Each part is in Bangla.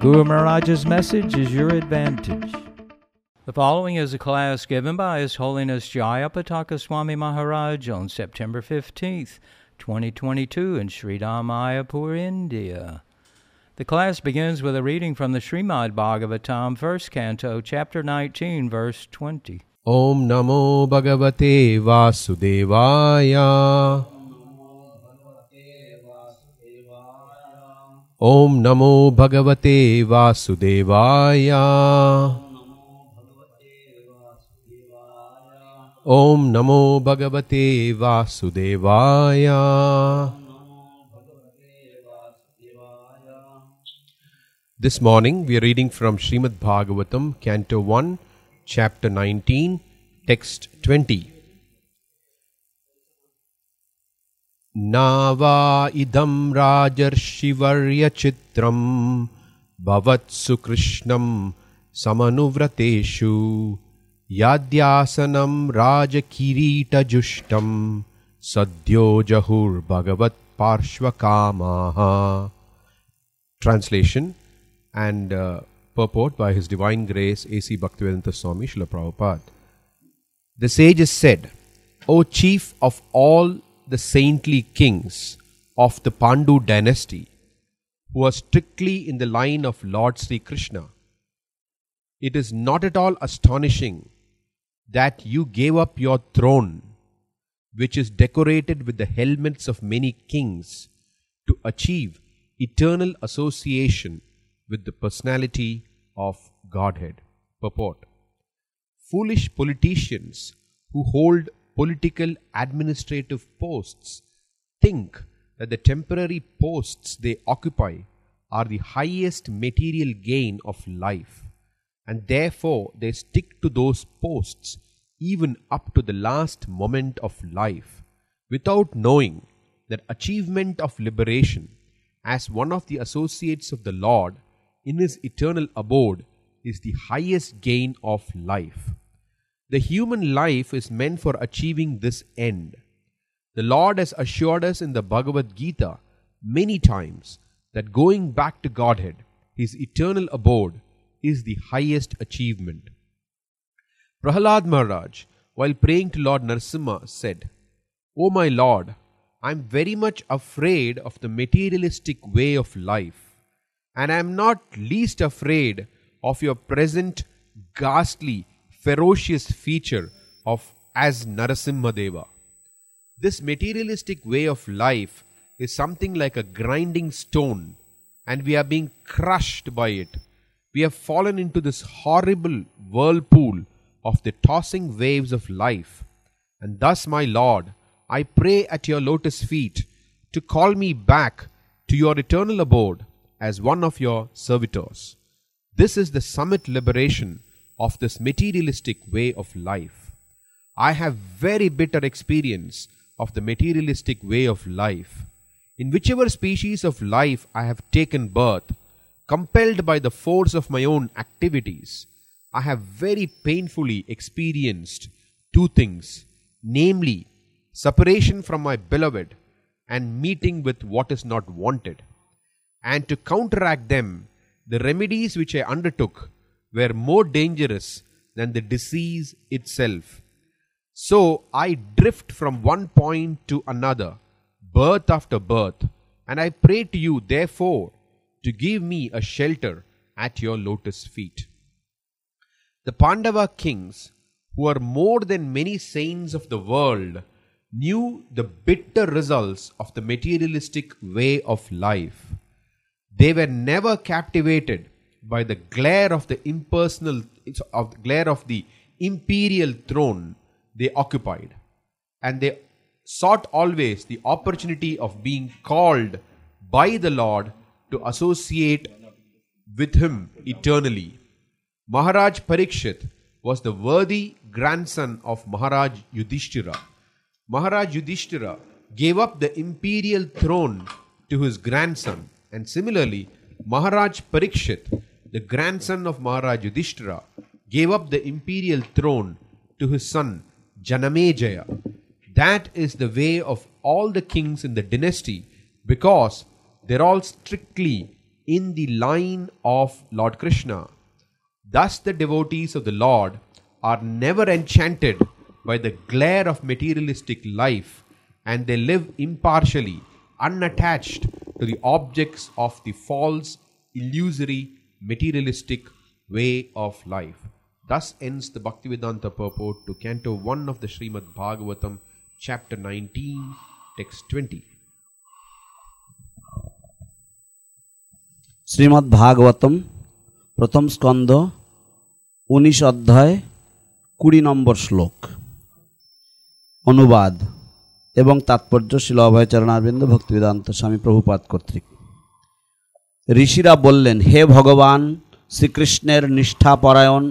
Guru Maharaj's message is your advantage. The following is a class given by His Holiness Jayapataka Swami Maharaj on September 15th, 2022 in Sri Damayapur, India. The class begins with a reading from the Srimad Bhagavatam, 1st Canto, Chapter 19, Verse 20. Om Namo Bhagavate Vasudevaya ॐ नमो भगवते वासुदेवाय ॐ नमो भगवते वासुदेवाय This morning we are reading from Srimad Bhagavatam, Canto 1, Chapter 19, Text 20. नावा इदं राजर्षिवर्यचित्रं भवत्सु कृष्णं समनुव्रतेषु याद्यासनं राजकिरीटजुष्टं सद्यो जहुर्भगवत्पार्श्वकामाः Translation and uh, purport by His Divine Grace A.C. Bhaktivedanta Swami Srila Prabhupada. The sages said, O chief of all the saintly kings of the Pandu dynasty, who are strictly in the line of Lord Sri Krishna, it is not at all astonishing that you gave up your throne, which is decorated with the helmets of many kings, to achieve eternal association with the personality of Godhead. Purport Foolish politicians who hold political administrative posts think that the temporary posts they occupy are the highest material gain of life, and therefore they stick to those posts even up to the last moment of life without knowing that achievement of liberation as one of the associates of the Lord in his eternal abode is the highest gain of life. The human life is meant for achieving this end. The Lord has assured us in the Bhagavad Gita many times that going back to Godhead, his eternal abode, is the highest achievement. Prahalad Maharaj, while praying to Lord Narasimha, said, O my Lord, I am very much afraid of the materialistic way of life, and I am not least afraid of your present ghastly, ferocious feature of as Narasimha Deva. This materialistic way of life is something like a grinding stone, and we are being crushed by it. We have fallen into this horrible whirlpool of the tossing waves of life. And thus, my Lord, I pray at your lotus feet to call me back to your eternal abode as one of your servitors. This is the summit liberation of this materialistic way of life. I have very bitter experience of the materialistic way of life. In whichever species of life I have taken birth, compelled by the force of my own activities, I have very painfully experienced two things namely, separation from my beloved and meeting with what is not wanted. And to counteract them, the remedies which I undertook were more dangerous than the disease itself. So I drift from one point to another, birth after birth, and I pray to you, therefore, to give me a shelter at your lotus feet. The Pandava kings, who are more than many saints of the world, knew the bitter results of the materialistic way of life. They were never captivated by the glare of the impersonal of the glare of the imperial throne they occupied, and they sought always the opportunity of being called by the Lord to associate with him eternally. Maharaj Parikshit was the worthy grandson of Maharaj Yudhishthira. Maharaj Yudhishthira gave up the imperial throne to his grandson, and similarly, Maharaj Parikshit, the grandson of Maharaj Yudhishthira, gave up the imperial throne to his son Janamejaya. That is the way of all the kings in the dynasty because they're all strictly in the line of Lord Krishna. Thus, the devotees of the Lord are never enchanted by the glare of materialistic life and they live impartially, unattached to the objects of the false, illusory, materialistic way of life. Thus ends the Bhaktivedanta purport to Canto 1 of the Srimad Bhagavatam, chapter 19, text 20. Shrimad Bhagavatam প্রথম স্কন্ধ উনিশ অধ্যায় কুড়ি নম্বর শ্লোক অনুবাদ এবং তাৎপর্য শিল অভয়চরণারবিন্দ ভক্তিবেদান্ত স্বামী প্রভুপাত কর্তৃক ঋষিরা বললেন, হে ভগবান, শ্রীকৃষ্ণের নিষ্ঠাপরায়ণ,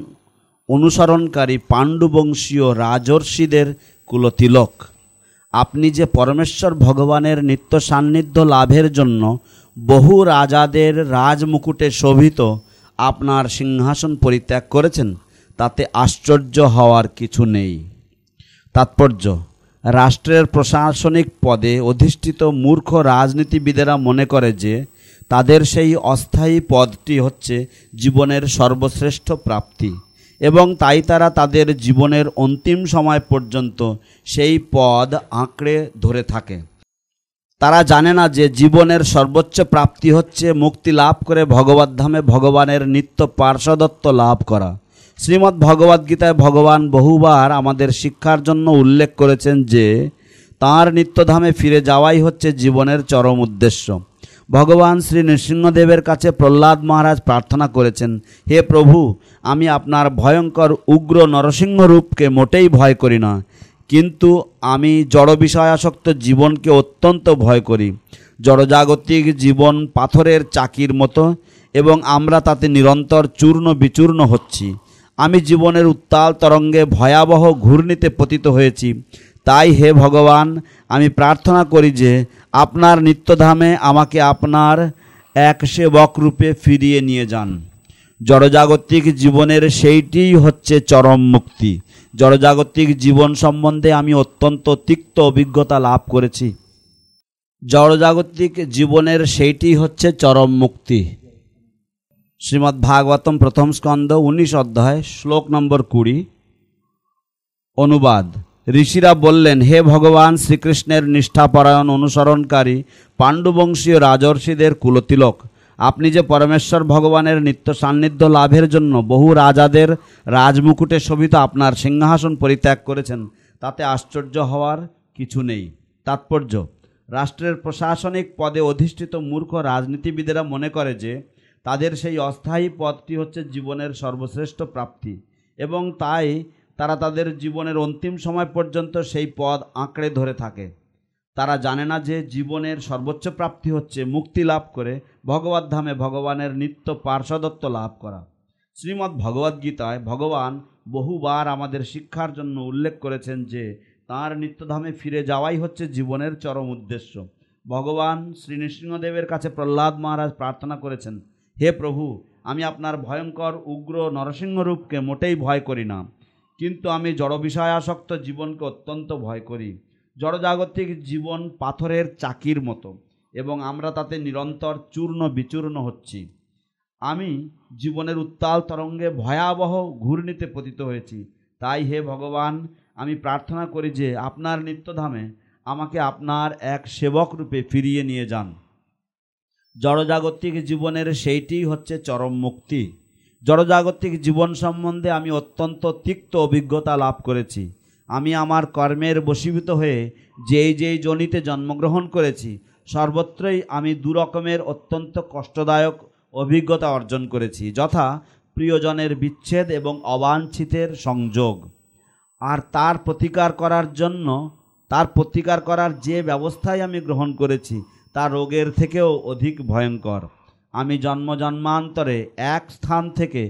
অনুসরণকারী পাণ্ডুবংশীয় রাজর্ষিদের কুলতিলক, আপনি যে পরমেশ্বর ভগবানের নিত্য সান্নিধ্য লাভের জন্য বহু রাজাদের রাজমুকুটে শোভিত আপনার সিংহাসন পরিত্যাগ করেছেন, তাতে আশ্চর্য হওয়ার কিছু নেই। তাৎপর্য, রাষ্ট্রের প্রশাসনিক পদে অধিষ্ঠিত মূর্খ রাজনীতিবিদেরা মনে করে যে তাদের সেই অস্থায়ী পদটি হচ্ছে জীবনের সর্বশ্রেষ্ঠ প্রাপ্তি। এবং তাই তারা তাদের জীবনের অন্তিম সময় পর্যন্ত সেই পদ আঁকড়ে ধরে থাকে। তারা জানে না যে জীবনের সর্বোচ্চ প্রাপ্তি হচ্ছে মুক্তি লাভ করে ভগবদ্ধামে ভগবানের নিত্য পার্শ্বদত্ত লাভ করা। শ্রীমদ্ ভগবদ্গীতায় ভগবান বহুবার আমাদের শিক্ষার জন্য উল্লেখ করেছেন যে, তাঁর নিত্যধামে ফিরে যাওয়াই হচ্ছে জীবনের চরম উদ্দেশ্য। ভগবান শ্রী নৃসিংহদেবের কাছে প্রহ্লাদ মহারাজ প্রার্থনা করেছেন, হে প্রভু, আমি আপনার ভয়ঙ্কর উগ্র নরসিংহ রূপকে মোটেই ভয় করি না, কিন্তু আমি জড় বিষয়াসক্ত জীবনকে অত্যন্ত ভয় করি। জড়জাগতিক জীবন পাথরের চাকির মতো, এবং আমরা তাতে নিরন্তর চূর্ণ বিচূর্ণ হচ্ছি। আমি জীবনের উত্তাল তরঙ্গে ভয়াবহ ঘূর্ণিতে পতিত হয়েছি। তাই হে ভগবান, আমি প্রার্থনা করি যে আপনার নিত্যধামে আমাকে আপনার এক সেবক রূপে ফিরিয়ে নিয়ে যান। জড়জাগতিক জীবনের সেইটিই হচ্ছে চরম মুক্তি। জড়জাগতিক জীবন সম্বন্ধে আমি অত্যন্ত তিক্ত অভিজ্ঞতা লাভ করেছি। জড়জাগতিক জীবনের সেইটি হচ্ছে চরম মুক্তি। শ্রীমদ্ ভাগবতম প্রথম স্কন্ধ উনিশ অধ্যায়, শ্লোক নম্বর কুড়ি। অনুবাদ। ঋষিরা বললেন, হে ভগবান, শ্রীকৃষ্ণের নিষ্ঠাপরায়ণ অনুসরণকারী পাণ্ডুবংশীয় রাজর্ষিদের কুলতিলক, আপনি যে পরমেশ্বর ভগবানের নিত্য সান্নিধ্য লাভের জন্য বহু রাজাদের রাজমুকুটে শোভিত আপনার সিংহাসন পরিত্যাগ করেছেন, তাতে আশ্চর্য হওয়ার কিছু নেই। তাৎপর্য, রাষ্ট্রের প্রশাসনিক পদে অধিষ্ঠিত মূর্খ রাজনীতিবিদেরা মনে করে যে, তাদের সেই অস্থায়ী পদটি হচ্ছে জীবনের সর্বশ্রেষ্ঠ প্রাপ্তি এবং তাই তারা তাদের জীবনের অন্তিম সময় পর্যন্ত সেই পদ আঁকড়ে ধরে থাকে। তারা জানে না যে জীবনের সর্বোচ্চ প্রাপ্তি হচ্ছে মুক্তি লাভ করে ভগবদ্ধামে ভগবানের নিত্য পার্শ্বদত্ত লাভ করা। শ্রীমদ্ ভগবদ্গীতায় ভগবান বহুবার আমাদের শিক্ষার জন্য উল্লেখ করেছেন যে, তাঁর নিত্যধামে ফিরে যাওয়াই হচ্ছে জীবনের চরম উদ্দেশ্য। ভগবান শ্রী নৃসিংহদেবের কাছে প্রহ্লাদ মহারাজ প্রার্থনা করেছেন, হে প্রভু, আমি আপনার ভয়ঙ্কর উগ্র নরসিংহ রূপকে মোটেই ভয় করি না। কিন্তু আমি জড় বিষয়াসক্ত জীবনকে অত্যন্ত ভয় করি। জড়জাগতিক জীবন পাথরের চাকির মতো এবং আমরা তাতে নিরন্তর চূর্ণ বিচূর্ণ হচ্ছি। আমি জীবনের উত্তাল তরঙ্গে ভয়াবহ ঘূর্ণিতে পতিত হয়েছি। তাই হে ভগবান, আমি প্রার্থনা করি যে আপনার নিত্যধামে আমাকে আপনার এক সেবক রূপে ফিরিয়ে নিয়ে যান। জড়জাগতিক জীবনের সেইটিই হচ্ছে চরম মুক্তি। জড়জাগতিক জীবন সম্বন্ধে আমি অত্যন্ত তিক্ত অভিজ্ঞতা লাভ করেছি। আমি আমার কর্মের বশীভূত হয়ে যেই যেই জনিতে জন্মগ্রহণ করেছি, সর্বত্রই আমি দুরকমের অত্যন্ত কষ্টদায়ক অভিজ্ঞতা অর্জন করেছি, যথা প্রিয়জনের বিচ্ছেদ এবং অবাঞ্ছিতের সংযোগ। আর তার প্রতিকার করার জন্য, তার প্রতিকার করার যে ব্যবস্থাই আমি গ্রহণ করেছি, তা রোগের থেকেও অধিক ভয়ঙ্কর। আমি জন্ম জন্মান্তরে এক স্থান থেকে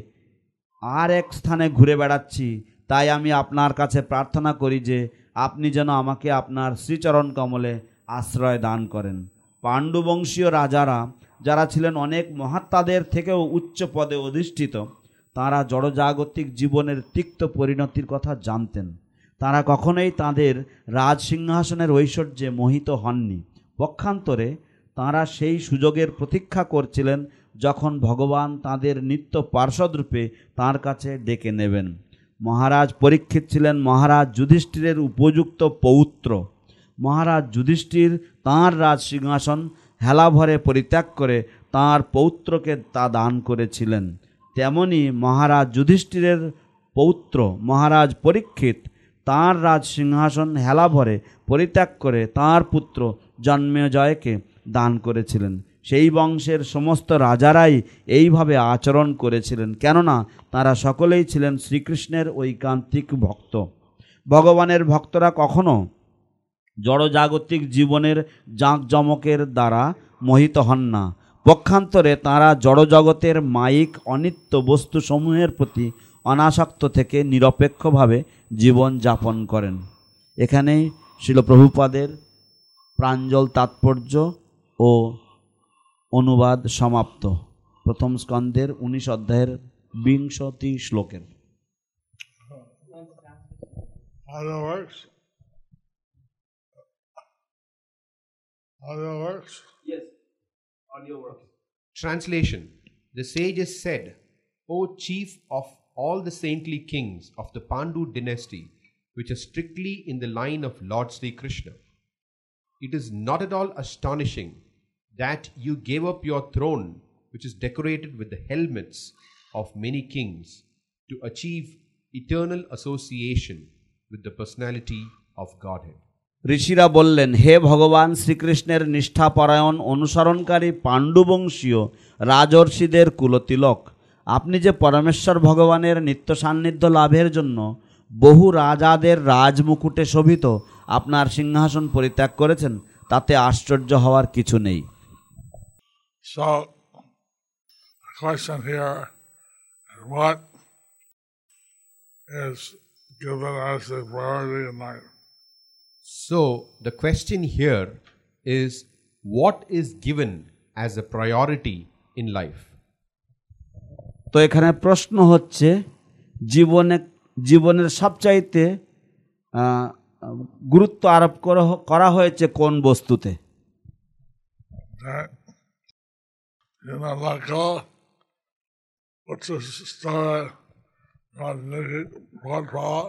আর এক স্থানে ঘুরে বেড়াচ্ছি। তাই আমি আপনার কাছে প্রার্থনা করি যে আপনি যেন আমাকে আপনার শ্রীচরণ কমলে আশ্রয় দান করেন। পাণ্ডুবংশীয় রাজারা যারা ছিলেন অনেক মহাত্মাদের থেকেও উচ্চ পদে অধিষ্ঠিত, তাঁরা জড়জাগতিক জীবনের তিক্ত পরিণতির কথা জানতেন। তারা কখনোই তাঁদের রাজসিংহাসনের ঐশ্বর্যে মোহিত হননি। পক্ষান্তরে তাঁরা সেই সুযোগের প্রতীক্ষা করছিলেন যখন ভগবান তাঁদের নিত্য পার্শ্বদরূপে তাঁর কাছে ডেকে নেবেন। মহারাজ পরীক্ষিত ছিলেন মহারাজ যুধিষ্ঠিরের উপযুক্ত পৌত্র। মহারাজ যুধিষ্ঠির তাঁর রাজ সিংহাসন হেলাভরে পরিত্যাগ করে তাঁর পৌত্রকে তা দান করেছিলেন। তেমনি মহারাজ যুধিষ্ঠিরের পৌত্র মহারাজ পরীক্ষিত তাঁর রাজ সিংহাসন হেলাভরে পরিত্যাগ করে তাঁর পুত্র জন্মেজয়কে দান করেছিলেন। সেই বংশের সমস্ত রাজারাই এইভাবে আচরণ করেছিলেন। কেননা তারা সকলেই ছিলেন শ্রীকৃষ্ণের ঐকান্তিক ভক্ত। ভগবানের ভক্তরা কখনো জড়জাগতিক জীবনের জাঁকজমকের দ্বারা মোহিত হন না। পক্ষান্তরে তাঁরা জড়জগতের মাইক অনিত্য বস্তুসমূহের প্রতি অনাসক্ত থেকে নিরপেক্ষভাবে জীবন যাপন করেন। এখানেই শিলপ্রভুপাদের প্রাঞ্জল তাৎপর্য ও অনুবাদ সমাপ্ত প্রথম স্কন্ধের উনিশ অধ্যায়ের বিংশতি শ্লোকের Other works? Other works? Translation The sages said, O chief of all the saintly kings of the Pandu dynasty, which are strictly in the line of Lord Sri Krishna, it is not at all astonishing that you gave up your throne, which is decorated with the helmets of many kings, to achieve eternal association with the personality of Godhead. ঋষিরা বললেন হে ভগবান শ্রীকৃষ্ণের নিষ্ঠাপরায়ণ অনুসরণকারী পাণ্ডুবংশীয় রাজর্ষিদের কুলতিলক আপনি যে পরমেশ্বর ভগবানের নিত্য সান্নিধ্য লাভের জন্য বহু রাজাদের রাজমুকুটে শোভিত আপনার সিংহাসন পরিত্যাগ করেছেন তাতে আশ্চর্য হওয়ার কিছু নেই So, the question here is what is given as a priority in life? So, the question here is what is given as a priority in life? তো এখানে প্রশ্ন হচ্ছে জীবনে জীবনের সবচাইতে গুরুত্ব আরোপ করা- হয়েছে কোন বস্তুতে you know, go, what's story সেবা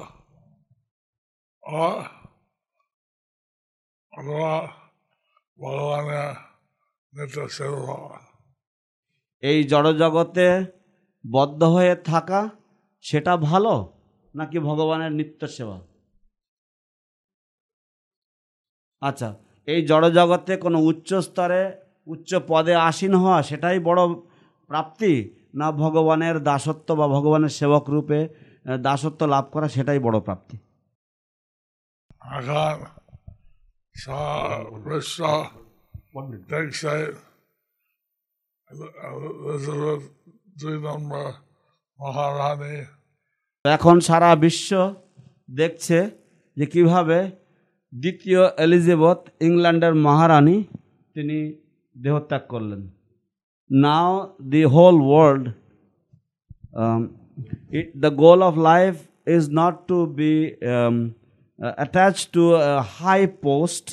এই জড়জগতে বদ্ধ হয়ে থাকা সেটা ভালো নাকি ভগবানের নিত্য সেবা? আচ্ছা এই জড়জগতে কোনো উচ্চ স্তরে উচ্চ পদে আসীন হওয়া সেটাই বড় প্রাপ্তি? না ভগবানের দাসত্ব বা ভগবানের সেবক রূপে দাসত্ব লাভ করা সেটাই বড় প্রাপ্তি? এখন মহারানী। সারা বিশ্ব দেখছে যে কীভাবে দ্বিতীয় এলিজাবেথ ইংল্যান্ডের মহারানী তিনি দেহত্যাগ করলেন now the whole world the goal of life is not to be attach to high post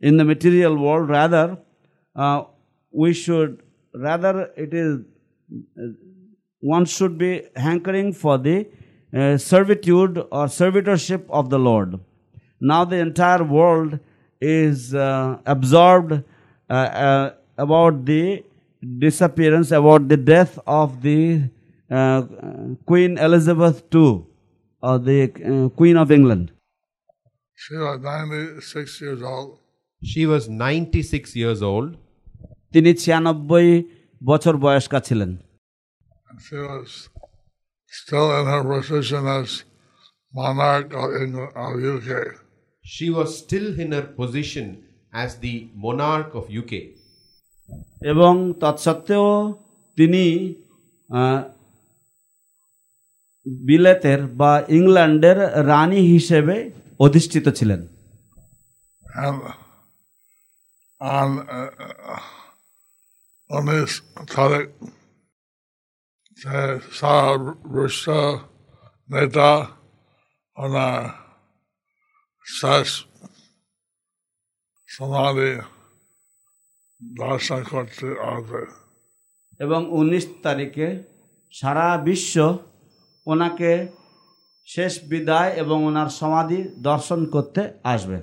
in the material world rather uh, we should rather it is one should be hankering for the uh, servitude or servitorship of the Lord. Now the entire world is uh, absorbed uh, uh, about the disappearance, about the death of the uh, Queen Elizabeth II, or the uh, Queen of England. She was 96 years old. She was 96 years old তিনি ছিয়ানব্বই বছর বয়স্কা ছিলেন and she was still in her position as monarch of England of UK. She was still in her position as the monarch of UK. এবং তৎসত্ত্বেও তিনি বিলেতের বা ইংল্যান্ডের রানী হিসেবে অধিষ্ঠিত ছিলেন topic, the দর্শন করতে আসবে এবং উনিশ তারিখে সারা বিশ্ব ওনাকে শেষ বিদায় এবং ওনার সমাধি দর্শন করতে আসবে।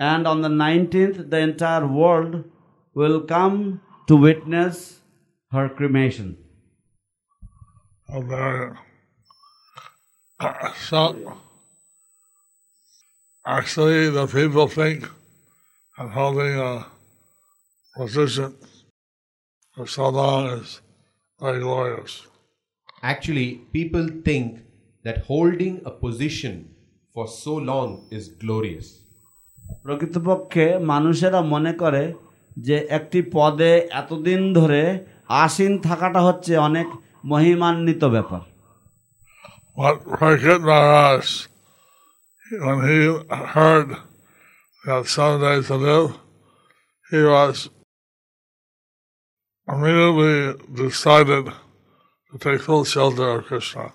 And on the nineteenth the entire world will come to witness her cremation actually the people think that holding a position for so long is very glorious. Actually, people think that holding a position for so long is glorious. প্রকৃতপক্ষে মানুষেরা মনে করে যে একটি পদে এতদিন ধরে আসীন থাকাটা হচ্ছে অনেক মহিমান্বিত ব্যাপার But Prakrit Maharaj, when he heard that someday to live, he was immediately decided to take full shelter of Krishna.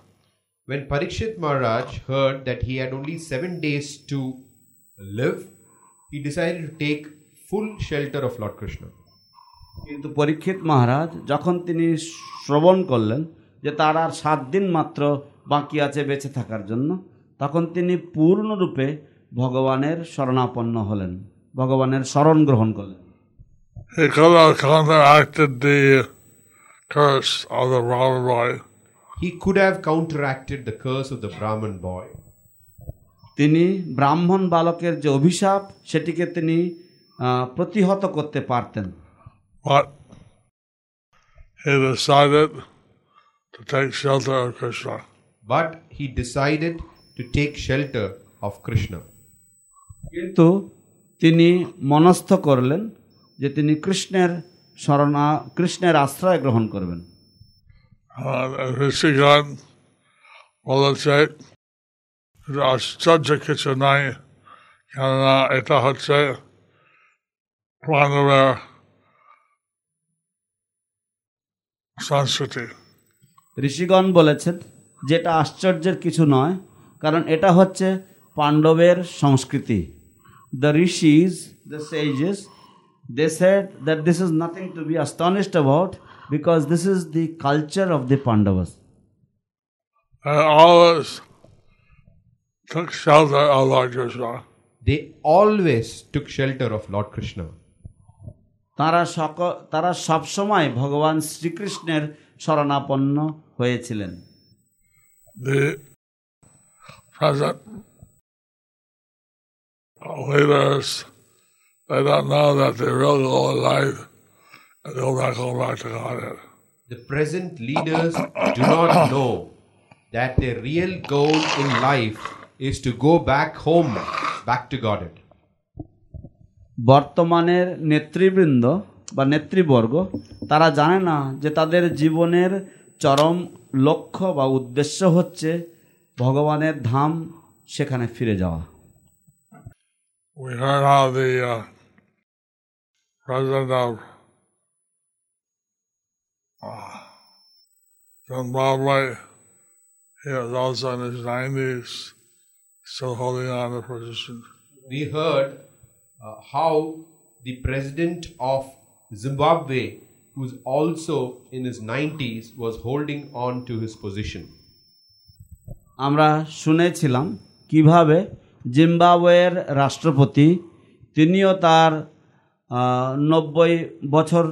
When Parikshit Maharaj heard that he had only seven days to live, he decided to take full shelter of Lord Krishna. কিন্তু পরীক্ষিত মহারাজ যখন তিনি শ্রবণ করলেন যে তার আর সাত দিন মাত্র বাকি আছে বেঁচে থাকার জন্য তখন তিনি পূর্ণরূপে ভগবানের শরণাপন্ন হলেন ভগবানের স্মরণ গ্রহণ করলেন। তিনি ব্রাহ্মণ বালকের যে অভিশাপ সেটিকে তিনি প্রতিহত করতে পারতেন। But he decided to take shelter of Krishna কিন্তু তিনি মনস্থ করলেন যে তিনি কৃষ্ণের শরণা কৃষ্ণের আশ্রয় গ্রহণ করবেন। আর ঋষিগণ বলেছে আশ্চর্য কিছু নাই কেননা এটা হচ্ছে পাণ্ডবের সংস্কৃতি। ঋষিগণ বলেছেন যেটা আশ্চর্যের কিছু নয় কারণ এটা হচ্ছে পাণ্ডবের সংস্কৃতি। The rishis the sages they said that this is nothing to be astonished about because this is the culture of the Pandavas and always took shelter of Lord Krishna. They always took shelter of Lord Krishna. তারা সক তারা সবসময় ভগবান শ্রীকৃষ্ণের শরণাপন্ন হয়েছিলেন The present leaders, they don't know that they really go alive and they'll not go back to Godhead. The present leaders do not know that their real goal in life is to go back home, back to Godhead. বর্তমানের নেতৃবৃন্দ বা নেতৃবর্গ তারা জানে না যে তাদের জীবনের চরম লক্ষ্য বা উদ্দেশ্য হচ্ছে ভগবানের ধাম সেখানে ফিরে যাওয়া We heard how the uh, president of uh, Zimbabwe, he was also in his 90s, still holding on to position. We heard uh, how the president of Zimbabwe, who's also in his 90s, was holding on to his position. আমরা শুনেছিলাম কিভাবে জিম্বাবুয়ের রাষ্ট্রপতি, তিনিও তার নব্বই বছর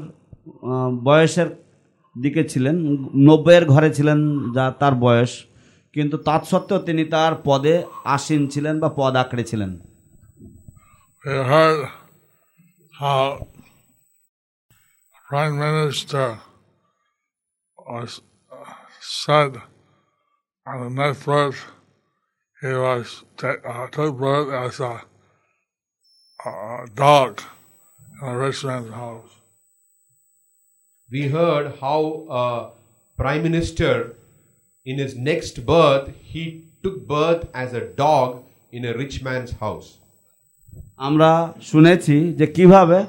বয়সের দিকে ছিলেন, নব্বইয়ের ঘরে ছিলেন যা তার বয়স, কিন্তু তৎসত্ত্বেও তিনি তার পদে আসীন ছিলেন বা পদ আঁকড়ে ছিলেন। We heard how Prime he was uh, took birth as a, a dog in a rich man's house. we heard how a prime minister in his next birth he took birth as a dog in a rich man's house আমরা শুনেছি যে কীভাবে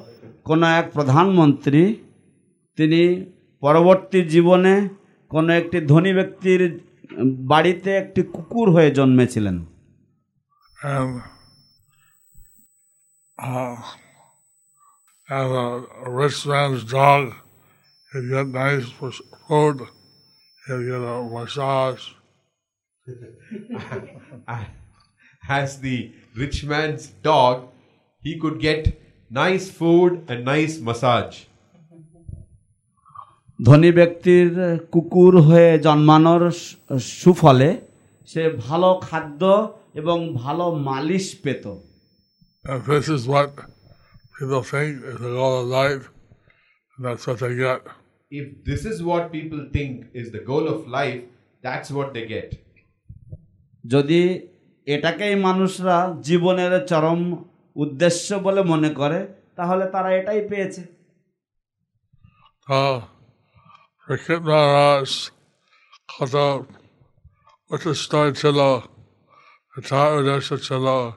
কোনো এক প্রধানমন্ত্রী তিনি পরবর্তী জীবনে কোনো একটি ধনী ব্যক্তির বাড়িতে একটি কুকুর হয়ে জন্মেছিলেন and uh, as a rich man's dog, he'd get nice f- food, he'd get a massage, as the rich man's dog he could get nice food and nice massage ধনী ব্যক্তির কুকুর হয়ে জন্মানোর সুফলে সে ভালো খাদ্য এবং ভালো মালিশ পেত। If this is what people think is the goal of life, that's what they get. যদি এটাকেই মানুষরা জীবনের চরম উদ্দেশ্য বলে মনে করে তাহলে তারা এটাই পেয়েছে। Uta Stoy Chilo, Ata Udesha Chilo,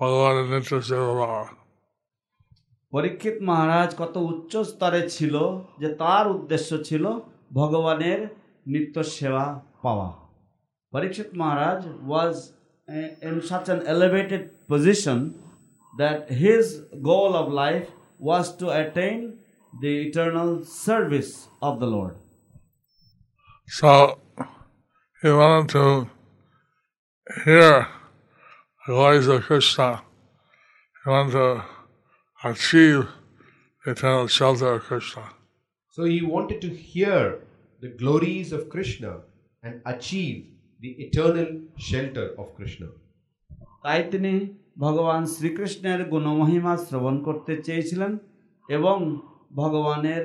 Bhagavan Nitya Seva. পরীক্ষিত মহারাজ কত উচ্চ স্তরে ছিল যে তার উদ্দেশ্য ছিল ভগবানের নিত্য সেবা পাওয়া Parikshit Maharaj was in such an elevated position that his goal of life was to attain The eternal service of the Lord So he wanted to hear the voice of Krishna. He wanted to achieve the eternal shelter of Krishna. so he wanted to hear the glories of krishna and achieve the eternal shelter of krishna তাই তিনি ভগবান শ্রীকৃষ্ণের গুণমহিমা শ্রবণ করতে চেয়েছিলেন এবং ভগবানের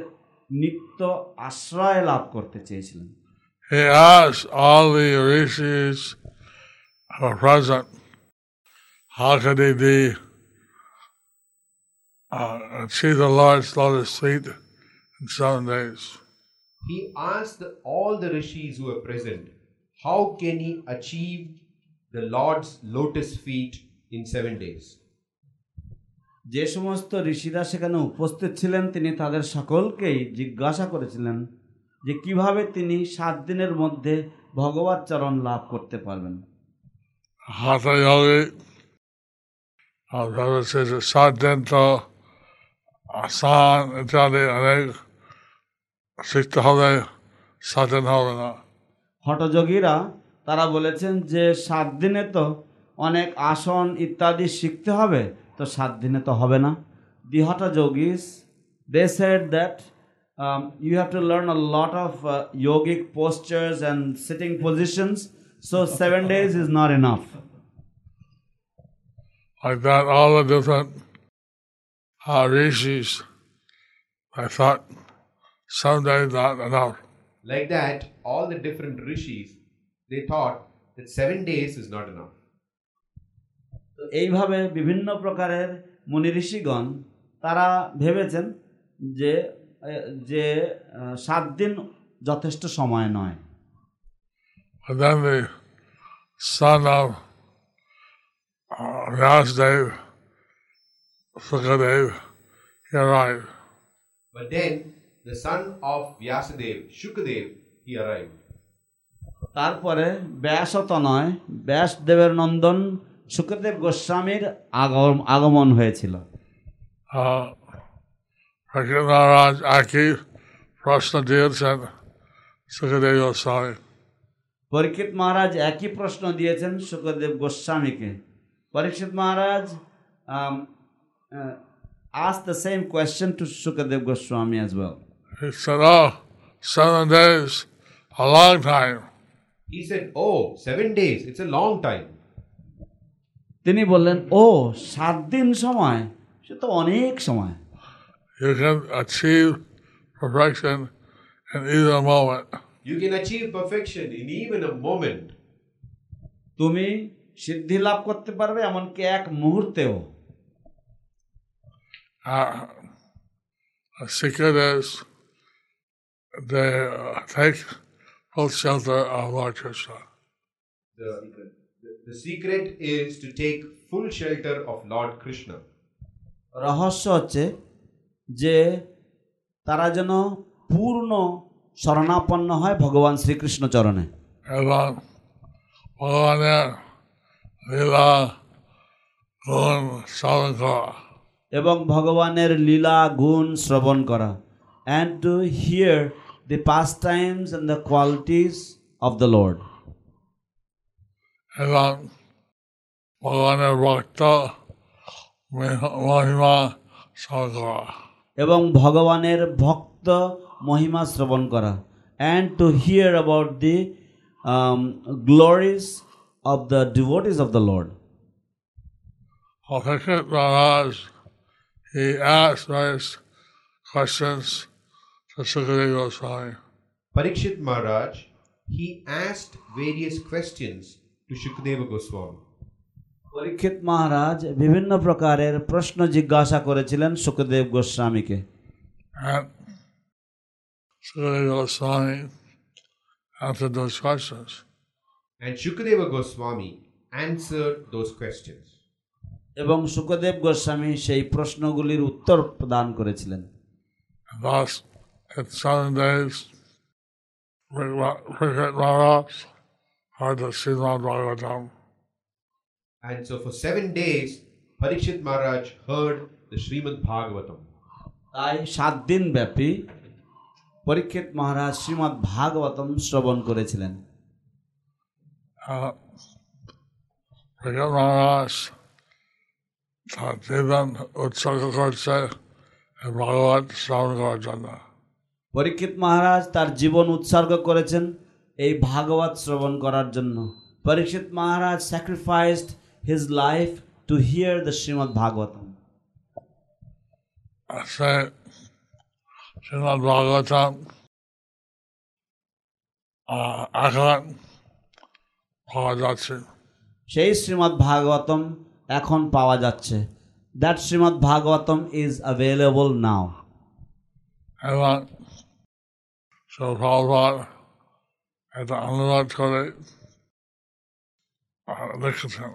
নিত্য আশ্রয় লাভ করতে চেয়েছিলেন He asked all the rishis who were present, how could they be uh, achieve the Lord's lotus feet in seven days? he asked the- all the rishis who were present how can he achieve the lord's lotus feet in 7 days যে সমস্ত ঋষিরা সেখানে উপস্থিত ছিলেন তিনি তাদের সকলকেই জিজ্ঞাসা করেছিলেন যে কীভাবে তিনি সাত দিনের মধ্যে ভগবত চরণ লাভ করতে পারবেন। uh, Prabhupada says, Sadhanta, ইত্যাদি অনেক শিখতে হবে সাধন হবে না। হটযোগীরা তারা বলেছেন যে সাত দিনে তো অনেক আসন ইত্যাদি শিখতে হবে তো সাত দিনে তো হবে না the hatha yogis they said that you have to learn a lot of yogic postures and sitting positions so seven days is not enough like that, all the different uh, rishis, I thought someday not enough. like that all the different rishis they thought that 7 days is not enough তো এইভাবে বিভিন্ন প্রকারের মুনি ঋষিগণ তারা ভেবেছেন যে যে সাত দিন যথেষ্ট সময় নয়। তারপরে ব্যাসত নয় ব্যাস দেবের নন্দন শুক্রদেব গোস্বামীর আগম আগমন হয়েছিল। নারায়ণ একই প্রশ্ন দিয়েছেন সুখদেব গোস্বামী। পরীক্ষিত মহারাজ একই প্রশ্ন দিয়েছেন শুক্রদেব গোস্বামীকে। পরীক্ষিত মহারাজ আজ the same question to Shukdev Goswami as well seven days it's a long time তিনি বললেন ও সাত দিন সময় সে তো অনেক সময় You can achieve perfection in either moment. you can achieve perfection in even a moment তুমি সিদ্ধি লাভ করতে পারবে এমনকি এক মুহূর্তেও Uh, a secret is they uh, take full shelter of Lord Krishna. The, the, secret is to take full shelter of Lord Krishna. রহস্য হচ্ছে যে তারা যেন পূর্ণ শরণাপন্ন হয় ভগবান শ্রীকৃষ্ণ চরণে। এবং ভগবানের লীলা গুণ শ্রবণ করা। এবং ভগবানের লীলা গুণ শ্রবণ করা। And to hear the pastimes and the qualities of the Lord এবং ভগবানের ভক্ত মহি- মহিমা শ্রবণ করা এবং ভগবানের ভক্ত মহিমা শ্রবণ করা and to hear about the glories of the devotees of the Lord Parikshit Maharaj, he asked various questions to Sukadeva Goswami. Parikshit Maharaj, he asked various questions Parikshit Maharaj বিভিন্ন প্রকারের প্রশ্ন জিজ্ঞাসা করেছিলেন সুখদেব গোস্বামীকে। এবং সুখদেব গোস্বামী সেই প্রশ্নগুলির উত্তর প্রদান করেছিলেন। The Srimad Bhagavatam. And so for seven days, Parikshit Maharaj heard the Srimad Bhagavatam. তাই সাত দিন ব্যাপী পরীক্ষিত মহারাজ শ্রীমৎ ভাগবতম শ্রবণ করেছিলেন Uh, Parikshit Maharaj তার জীবন উৎসর্গ করছে এই শ্রবণ করার জন্য পরীক্ষিত মহারাজ তার জীবন উৎসর্গ করেছেন এই ভাগবত শ্রবণ করার জন্য। Parikshit Maharaj sacrificed his life to hear the Srimad Bhagavatam সে শ্রীমদ ভাগবতম এখন পাওয়া যাচ্ছে। সেই শ্রীমৎ ভাগবতম এখন পাওয়া যাচ্ছে। That Srimad Bhagavatam is available now এবং এটা অনুবাদ করে আহ, লিখেছেন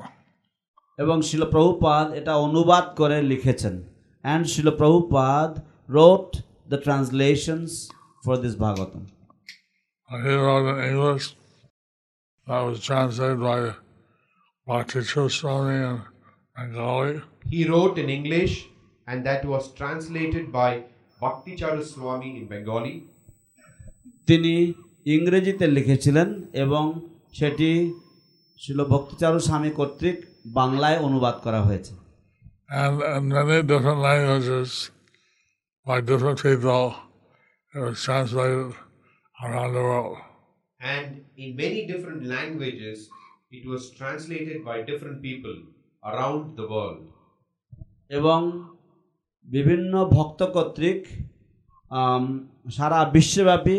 এবং শিল প্রভুপাদ এটা অনুবাদ করে লিখেছেন and Srila Prabhupada wrote the translations for this Bhagavatam He wrote in English that was translated by Bhakti Swami and Bengali. He wrote in English and that was translated by Bhakti Charu Swami in Bengali. তিনি ইংরেজিতে লিখেছিলেন এবং সেটি শিল ভক্তিচারু স্বামী কর্তৃক বাংলায় অনুবাদ করা হয়েছে And many different languages by different people, it was translated around the world. And in many different languages, it was translated by different people around the world. এবং বিভিন্ন ভক্ত কর্তৃক সারা বিশ্বব্যাপী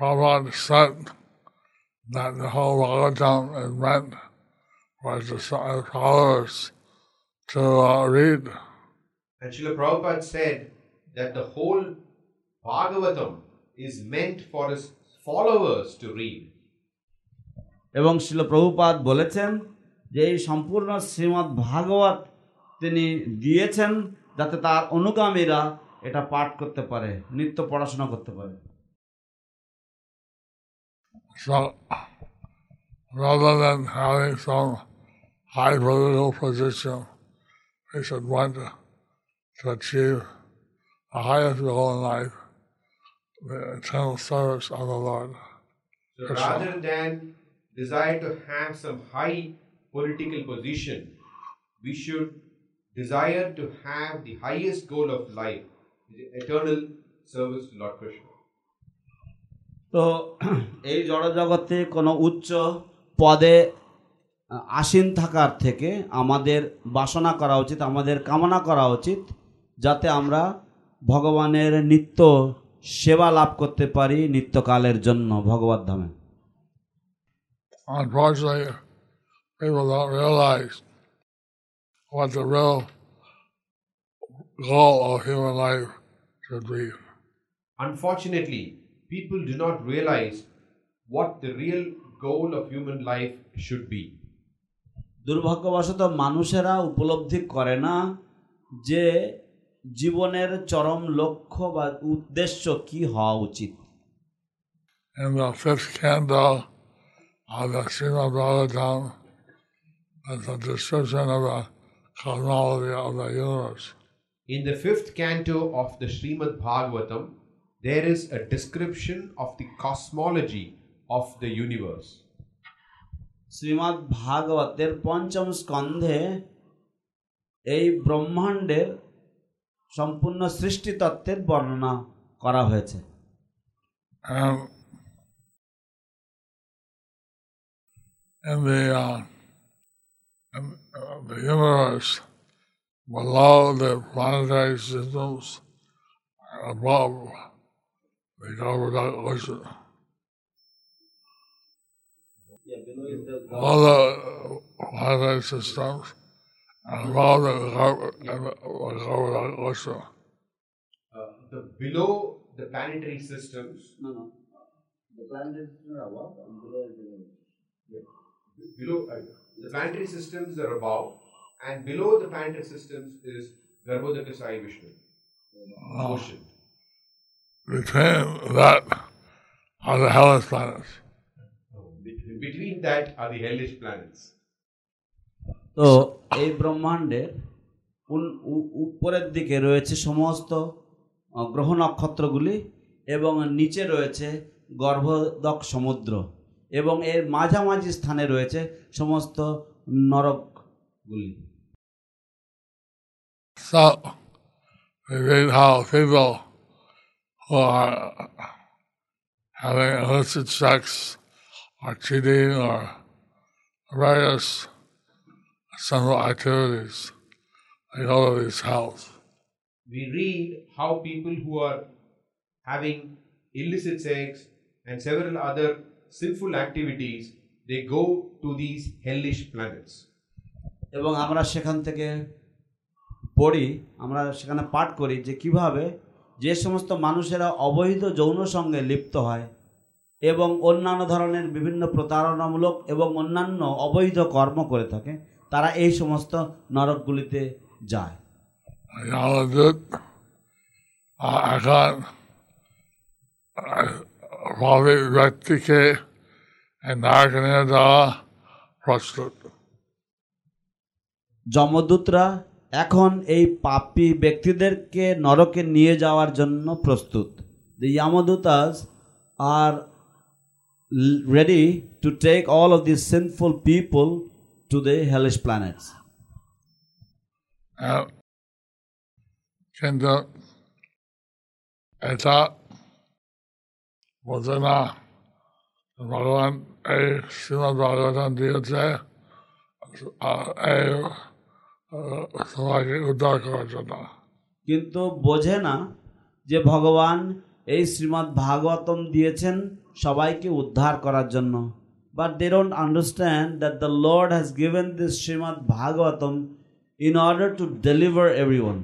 Prabhupada said that the whole Bhagavatam is meant for the followers to uh, read. And Srila Prabhupada said that the whole Bhagavatam is meant for his followers to read. এবং শিল প্রভুপাদ বলেছেন যে এই সম্পূর্ণ শ্রীমৎ ভাগবত তিনি দিয়েছেন যাতে তার অনুগামীরা এটা পাঠ করতে পারে নিত্য পড়াশোনা করতে পারে So, rather than having some high political position, we should want to, to achieve the highest goal in life, the eternal service of the Lord. So rather than desire to have some high political position, we should desire to have the highest goal of life, the eternal service to Lord Krishna. তো এই জড়জগতে কোনো উচ্চ পদে আসীন থাকার থেকে আমাদের বাসনা করা উচিত আমাদের কামনা করা উচিত যাতে আমরা ভগবানের নিত্য সেবা লাভ করতে পারি নিত্যকালের জন্য ভগবত ধামে Unfortunately, people don't realize what the real goal of human life should be. Unfortunately, people do not realize what the real goal of human life should be. দুর্ভাগ্যবশত মানুষেরা উপলব্ধি করে না যে জীবনের চরম লক্ষ্য বা উদ্দেশ্য কি হওয়া উচিত In the fifth canto of the Srimad Bhagavatam, is a description of the cosmology of the universe. In the fifth canto of the Srimad Bhagavatam, there is a description of the cosmology of the universe. Srimat ভাগবতের পঞ্চম স্কন্ধে এই ব্রহ্মাণ্ডের সম্পূর্ণ সৃষ্টিতত্ত্বের বর্ণনা করা হয়েছে And the, uh, in, uh, the universe, below the planetary systems, and All the systems and all the. Uh, the below the planetary systems. No, no. The planetary systems are above and below is below. Yeah. Below, uh, the planetary systems are above and below the planetary systems is Garbhodaka Sai Vishnu, ocean. Between that are the hellish planets. Between, that are the hellish planets. তো এই ব্রহ্মাণ্ডের উপরের দিকে রয়েছে সমস্ত গ্রহ নক্ষত্রগুলি এবং নিচে রয়েছে গর্ভদক সমুদ্র এবং এর মাঝামাঝি স্থানে রয়েছে সমস্ত নরকগুলি So we read how people who are having illicit sex or cheating or various sinful activities, they go to these hells. We read how people who are having illicit sex and several other sinful activities they go to these hellish planets. এবং আমরা সেখান থেকে পড়ি আমরা সেখানে পাঠ করি যে কিভাবে যে সমস্ত মানুষেরা অবৈধ যৌন সঙ্গে লিপ্ত হয় এবং অন্যান্য ধরনের বিভিন্ন প্রতারণামূলক এবং অন্যান্য অবৈধ কর্ম করে থাকে তারা এই সমস্ত নরকগুলিতে যায়। Yamadut, এখন ভাবে ব্যক্তিকে নায়ক নিয়ে যাওয়া প্রস্তুত। যমদূতরা এখন এই পাপী ব্যক্তিদেরকে নরকে নিয়ে যাওয়ার জন্য প্রস্তুত। The Yamadutas are ready to take all of this sinful people to the hellish planets কিন্তু এটা বোঝে না ভগবান এই শ্রীমদ ভগবান দিয়েছে এই সবাইকে উদ্ধার করার জন্য। কিন্তু বোঝে না যে ভগবান এই শ্রীমদ্ ভাগবতম দিয়েছেন সবাইকে উদ্ধার করার জন্য। But they don't understand that the Lord has given this Srimad Bhagavatam in order to deliver everyone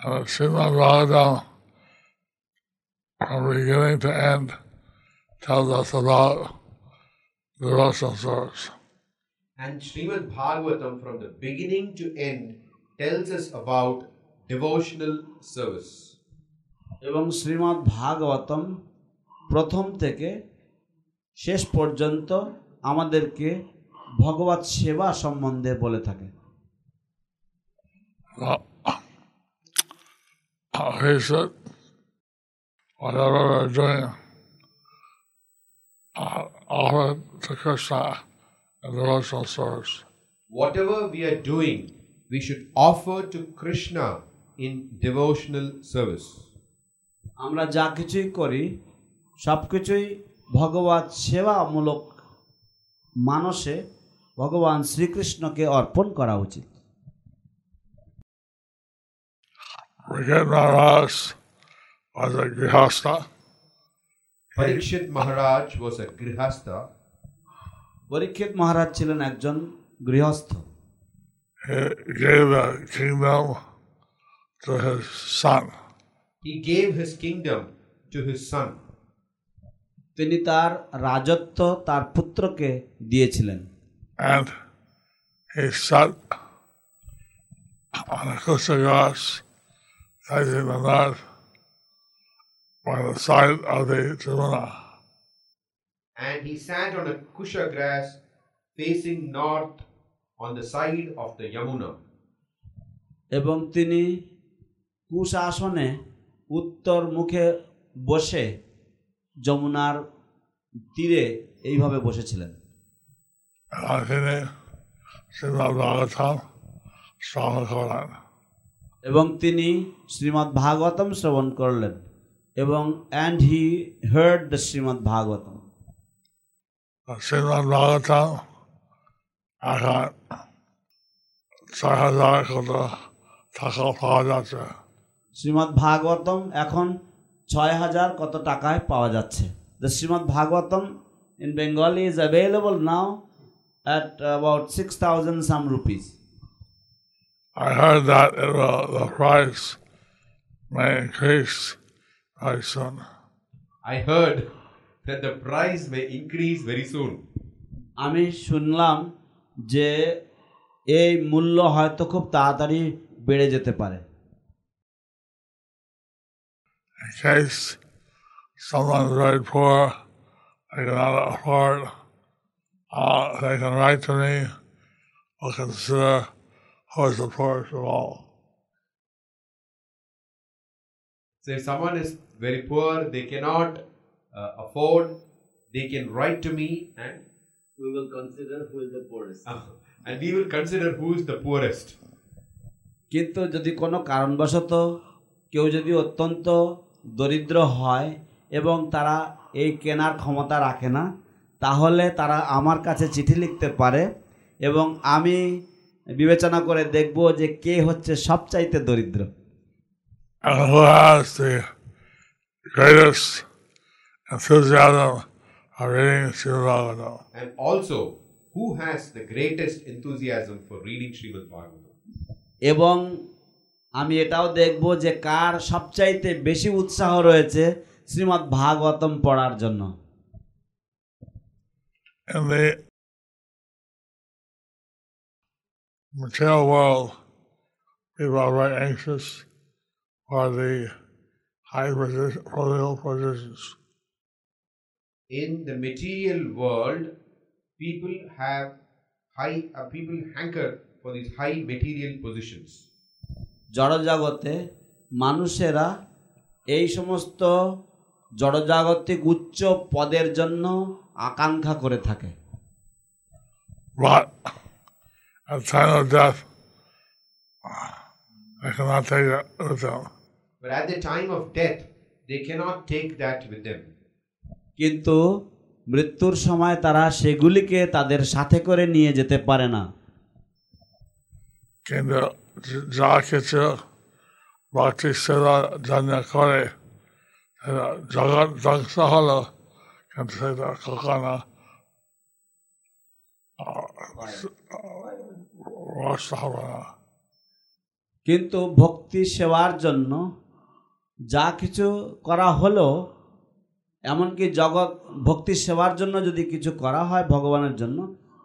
Srimad Bhagavatam, from beginning to end, tells us about devotional service. And Srimad Bhagavatam from the beginning to end tells us about devotional service. এবং শ্রীমদ্ ভাগবতম প্রথম থেকে শেষ পর্যন্ত আমাদেরকে ভগবত সেবা সম্বন্ধে বলে থাকে Well, he said, whatever we're doing, uh, offer to Krishna in devotional service. Whatever we are doing, we should offer to Krishna in devotional service. আমরা যা কিছুই করি সব কিছুই ভগবত সেবামূলক মানসে ভগবান শ্রীকৃষ্ণকে অর্পণ করা উচিত Brigadier Maharaj was a Grihastha. Parikshit Maharaj was a grihastha. পরীক্ষিত মহারাজ ছিলেন একজন গৃহস্থ। তিনি তার রাজত্ব তার পুত্রকে দিয়েছিলেন। মানে side R Yamuna And he sat on a kusha grass facing north on the side of the Yamuna. এবং তিনি কুশ আসনে উত্তর মুখে বসে যমুনার তীরে এইভাবে বসেছিলেন think Srimad Bhagavatam, Stramakoran. এবং তিনি শ্রীমদ্ ভাগবতম শ্রবণ করলেন এবং and he heard the Srimad Bhagavatam এখন ছয় হাজার কত টাকা পাওয়া যাচ্ছে। শ্রীমদ্ ভাগবতম এখন ছয় হাজার কত টাকায় পাওয়া যাচ্ছে। The Srimad Bhagavatam in Bengali is available now at about six thousand some rupees I heard that it will, the price may increase very soon. I heard that the price may increase very soon. আমি শুনলাম যে এই মূল্য হয়তো খুব তাড়াতাড়ি বেড়ে যেতে পারে In case someone's very poor, they cannot afford, uh, they can write to me or consider who is the poorest of all. So if someone is very poor, they cannot uh, afford, they can write to me and We will consider who is the poorest. and we will consider who is the poorest. কিন্তু যদি কোনো কারণবশত কেউ যদি অত্যন্ত দরিদ্র হয় এবং তারা এই কেনার ক্ষমতা রাখে না তাহলে তারা আমার কাছে চিঠি লিখতে পারে এবং আমি বিবেচনা করে দেখব যে কে হচ্ছে সবচাইতে দরিদ্র And who has the greatest enthusiasm of reading Srimad Bhagavatam. And also, who has the greatest enthusiasm for reading Srimad Bhagavatam? এবং আমি এটাও দেখব যে কার সবচাইতে বেশি উৎসাহ রয়েছে শ্রীমদ্ ভাগবতম পড়ার জন্য In the material world, people are very anxious for the high position, political positions. In the material world, people have high, uh, people hanker for these high material positions. জড়জগতে মানুষেরা এই সমস্ত জড়জাগতিক উচ্চ পদের জন্য আকাঙ্ক্ষা করে থাকে But at time of death, I cannot take that with them. But at the time of death, they cannot take that with them. কিন্তু মৃত্যুর সময় তারা সেগুলিকে তাদের সাথে করে নিয়ে যেতে পারে না। কিন্তু যা কিছু সেবা জন্য করে জগৎ ধ্বংস হলো কিন্তু সেটা কখনো হবে না। কিন্তু ভক্তি সেবার জন্য যা কিছু করা হলো এমনকি জগৎ ভক্তি সেবার জন্য যদি কিছু করা হয় ভগবানের জন্য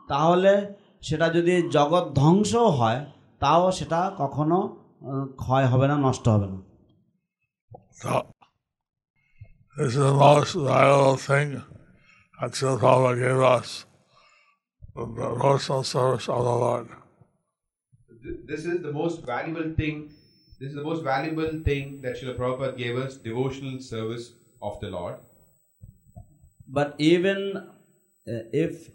তাহলে সেটা যদি জগৎ ধ্বংসও হয় তাও সেটা কখনো ক্ষয় হবে না নষ্ট হবে না this is the most valuable thing that Srila Prabhupada gave us, the devotional service of the Lord. This is the most valuable thing. This is the most valuable thing that Srila Prabhupada gave us devotional service of the Lord. But even uh, if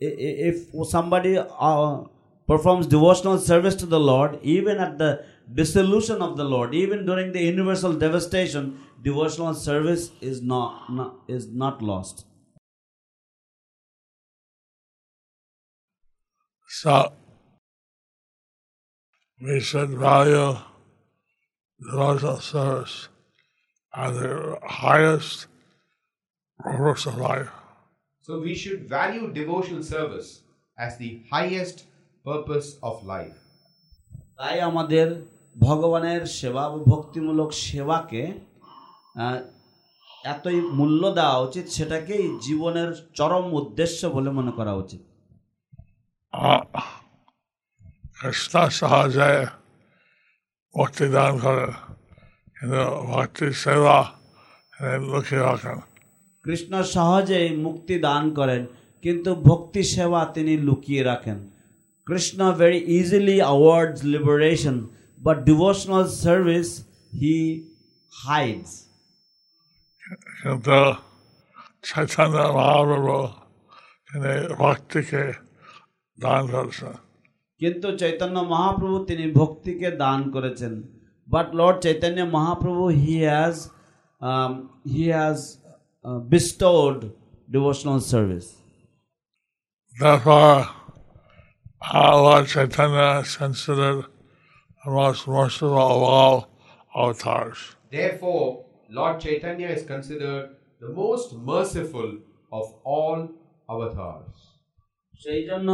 if somebody uh, performs devotional service to the lord even at the dissolution of the Lord. Even during the universal devastation, devotional service is not, not is not lost. So we should value devotional service as the highest purpose of life. So we should value devotional service as the highest purpose of life. তাই আমাদের ভগবানের সেবা ও ভক্তিমূলক সেবাকে এতই মূল্য দেওয়া উচিত সেটাকেই জীবনের চরম উদ্দেশ্য বলে মনে করা উচিত Uh, Sahaja Bhakti Dan Kare কিন্তু ভক্তি সেবা লুকিয়ে রাখেন কৃষ্ণ সহজেই মুক্তি দান করেন কিন্তু ভক্তি সেবা তিনি লুকিয়ে রাখেন। Krishna very easily awards liberation but devotional service he hides কিন্তু চৈতন্য মহাপ্রভু তিনি ভক্তিকে দান করেছেন। কিন্তু চৈতন্য মহাপ্রভু তিনি ভক্তিকে দান করেছেন। But Lord Chaitanya Mahaprabhu he has he has bestowed devotional service Therefore, our Lord Chaitanya is considered the most merciful of all avatars. Therefore, Lord Chaitanya is considered the most merciful of all avatars. সেই জন্য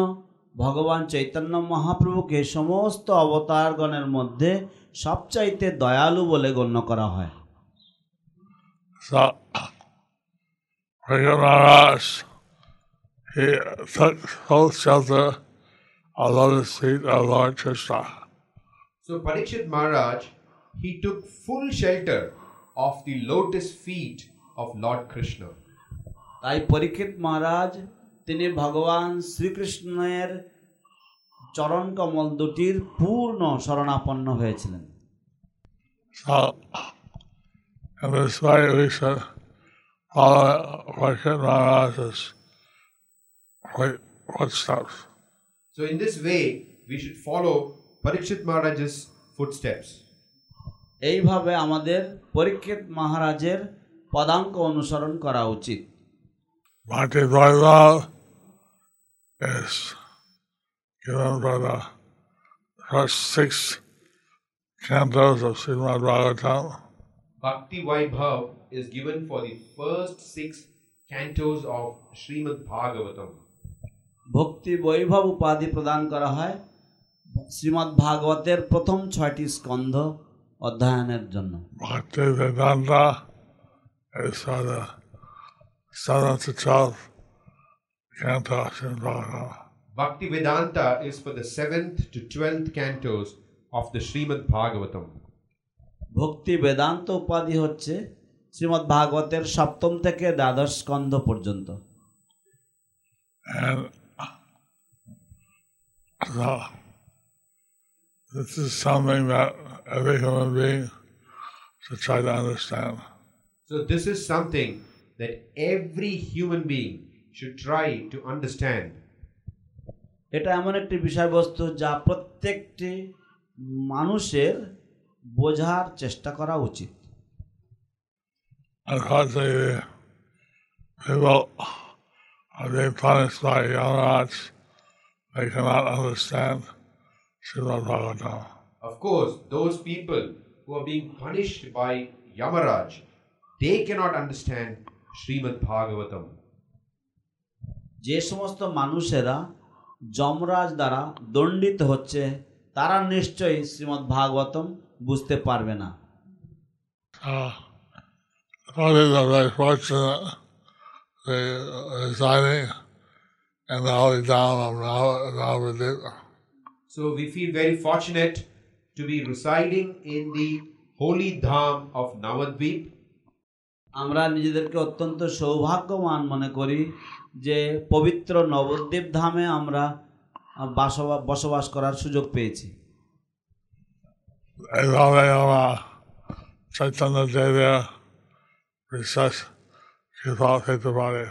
ভগবান চৈতন্য মহাপ্রভুকে সমস্ত অবতারগণের মধ্যে সবচাইতে দয়ালু বলে গণ্য করা হয় Brigadier Maharaj, he took full shelter of lotus feet of Lord Krishna. So Parikshit Maharaj, he took full shelter of the lotus feet of Lord Krishna. তাই পরীক্ষিত মহারাজ তিনি ভগবান শ্রীকৃষ্ণের চরণ কমল দুটির পূর্ণ শরণাপন্ন হয়েছিলেন So, in this way, we should follow Brigadier Maharaj's foot- footsteps. So in this way, we should follow Parikshit Maharaj's footsteps. এইভাবে আমাদের পরীক্ষিত মহারাজের পদাঙ্ক অনুসরণ করা উচিত Bhakti Vaibhav is given by the first six cantos of Srimad Bhagavatam. Bhakti Vaibhav is given for the first six cantos of Srimad Bhagavatam. ভক্তি বৈভব উপাধি প্রদান করা হয় শ্রীমদ্ ভাগবতের প্রথম ছয়টি স্কন্ধ অধ্যয়নের জন্য Bhakti Vedanta is for the seventh to twelfth canto of Srimad Bhagavatam. Bhakti Vedanta is for the seventh to twelfth cantos of the Srimad Bhagavatam. ভক্তি বেদান্ত উপাধি হচ্ছে শ্রীমৎ ভাগবতের সপ্তম থেকে দ্বাদশ স্কন্ধ পর্যন্ত। So this is something that every human being should try এটা এমন একটি বিষয়বস্তু যা প্রত্যেকটি মানুষের বোঝার চেষ্টা করা উচিত। Unfortunately, people are being punished by Yamaraj. They cannot understand Srimad Bhagavatam. Of course, those people who are being punished by Yamaraj, they cannot understand Srimad Bhagavatam. যে সমস্ত মানুষেরা যমরাজ দ্বারা দণ্ডিত হচ্ছে তারা নিশ্চয়ই শ্রীমদ্ ভাগবতম বুঝতে পারবে না Uh, devotees are very fortunate. They are residing in the holy town of Navadvipa. So, we feel very fortunate to be residing in the holy dham of Navadvip. আমরা নিজেদেরকে অত্যন্ত সৌভাগ্যবান মনে করি যে পবিত্র নবদ্বীপ ধামে আমরা বাসবা- বসবাস করার সুযোগ পেয়েছি চৈতন্য দেবের বিশেষ কৃপা পেতে পারি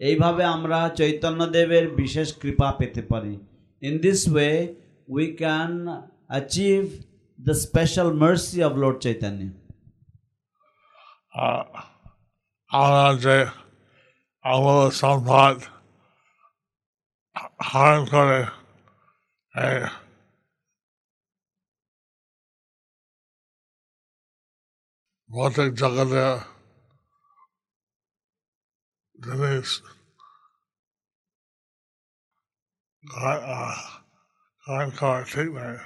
এইভাবে আমরা চৈতন্যদেবের বিশেষ কৃপা পেতে পারি in this way we can achieve the special mercy Lord Chaitanya. uh, আমরা যে আমাদের সম্পদ হরণ করে ভৌতিক জগতে ঠিক নয়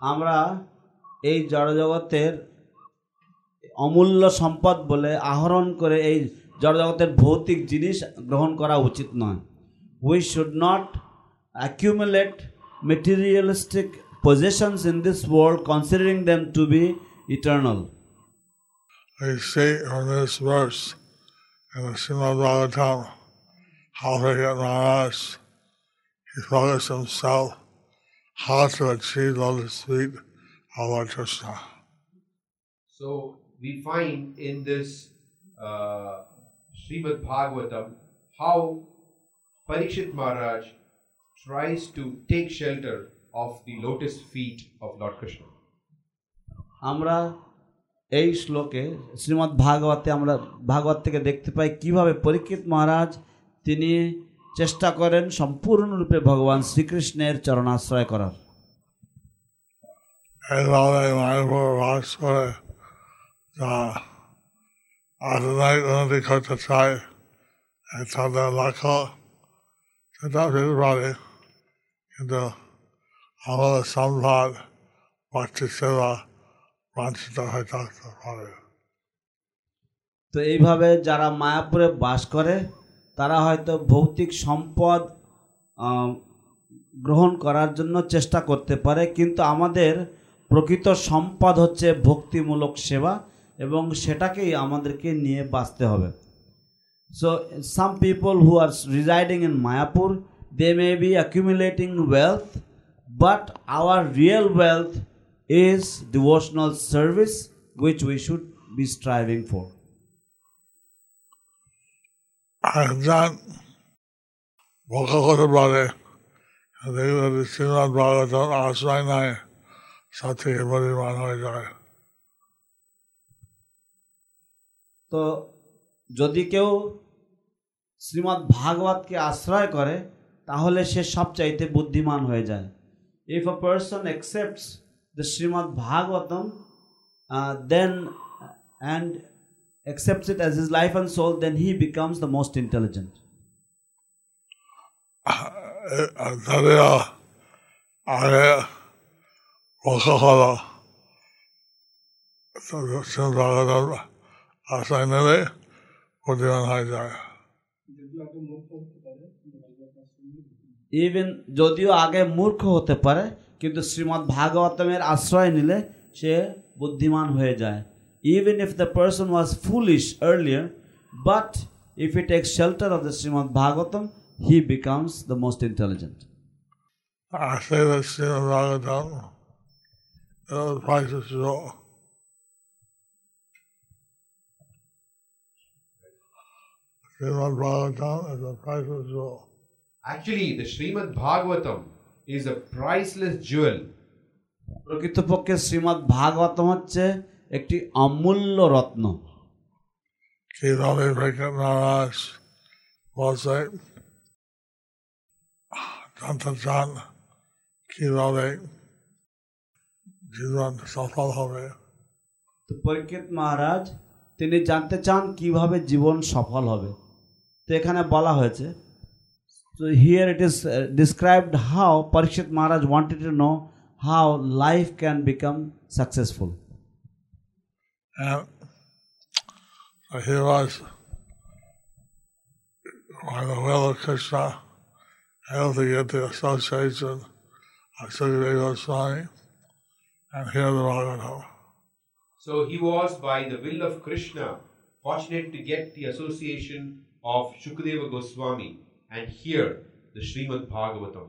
আমরা এই জড়জগতের অমূল্য সম্পদ বলে আহরণ করে এই জড়জগতের ভৌতিক জিনিস গ্রহণ করা উচিত নয়। We should not accumulate materialistic possessions in this world considering them to be eternal We see from this verse in the Srimad Bhagavatam how to get Maharaj. He focused himself how to achieve lotus feet of Lord Krishna. So we find in this uh, Srimad Bhagavatam how Parikshit Maharaj tries to take shelter of the lotus feet of Lord Krishna. আমরা এই শ্লোকে শ্রীমদ্ ভাগবতে আমরা ভাগবত থেকে দেখতে পাই কীভাবে পরীক্ষিত মহারাজ তিনি চেষ্টা করেন সম্পূর্ণরূপে ভগবান শ্রীকৃষ্ণের চরণাশ্রয় করার। কিন্তু আমাদের সম্ভার সেবা তো এইভাবে যারা মায়াপুরে বাস করে, তারা হয়তো ভৌতিক সম্পদ গ্রহণ করার জন্য চেষ্টা করতে পারে, কিন্তু আমাদের প্রকৃত সম্পদ হচ্ছে ভক্তিমূলক সেবা এবং সেটাকেই আমাদেরকে নিয়ে বাঁচতে হবে। So some people who are residing in Mayapur they may be accumulating wealth but our real wealth is devotional service which we should be striving for একজন ভোগ করতে পারে দেখবে শ্রীনাথ ভাগবত আশ্রয় নেয় সাথে পরিমাণ হয়ে যায় তো যদি কেউ শ্রীমদ্ ভাগবতকে আশ্রয় করে তাহলে সে সবচাইতে বুদ্ধিমান হয়ে যায়। If a person accepts the Srimad Bhagavatam then and accepts it as his life and soul, then he becomes the most intelligent. তাদের আগে ভোগ হলো শ্রীনাথ ভাগবত আশ্রয় নেবে বুদ্ধিমান হয়ে যায় ইভেন যদিও আগে মূর্খ হতে পারে কিন্তু শ্রীমদ্ ভাগবতমের আশ্রয় নিলে সে বুদ্ধিমান হয়ে যায় even if the person was foolish earlier but if he takes shelter of the Srimad Bhagavatam he becomes the most intelligent I say that Srimad Bhagavatam, uh, the price is low. Srimad Bhagavatam is the price is low. Actually, the Srimad Bhagavatam is a priceless jewel. প্রকৃতপক্ষে শ্রীমদ্ ভাগবতম হচ্ছে একটি অমূল্য রত্ন। কীভাবে Vikram Maharaj কীভাবে জীবন সফল হবে? তো পরীক্ষিত মহারাজ তিনি জানতে চান কীভাবে জীবন সফল হবে। তো এখানে বলা হয়েছে So here it is uh, described how Parikshit Maharaj wanted to know how life can become successful. Uh, uh, he was the will of Krishna, the association of Sukadeva and the So he was, by the will of Krishna, fortunate to get the association of Shukadeva Goswami and hear the Srimad Bhagavatam.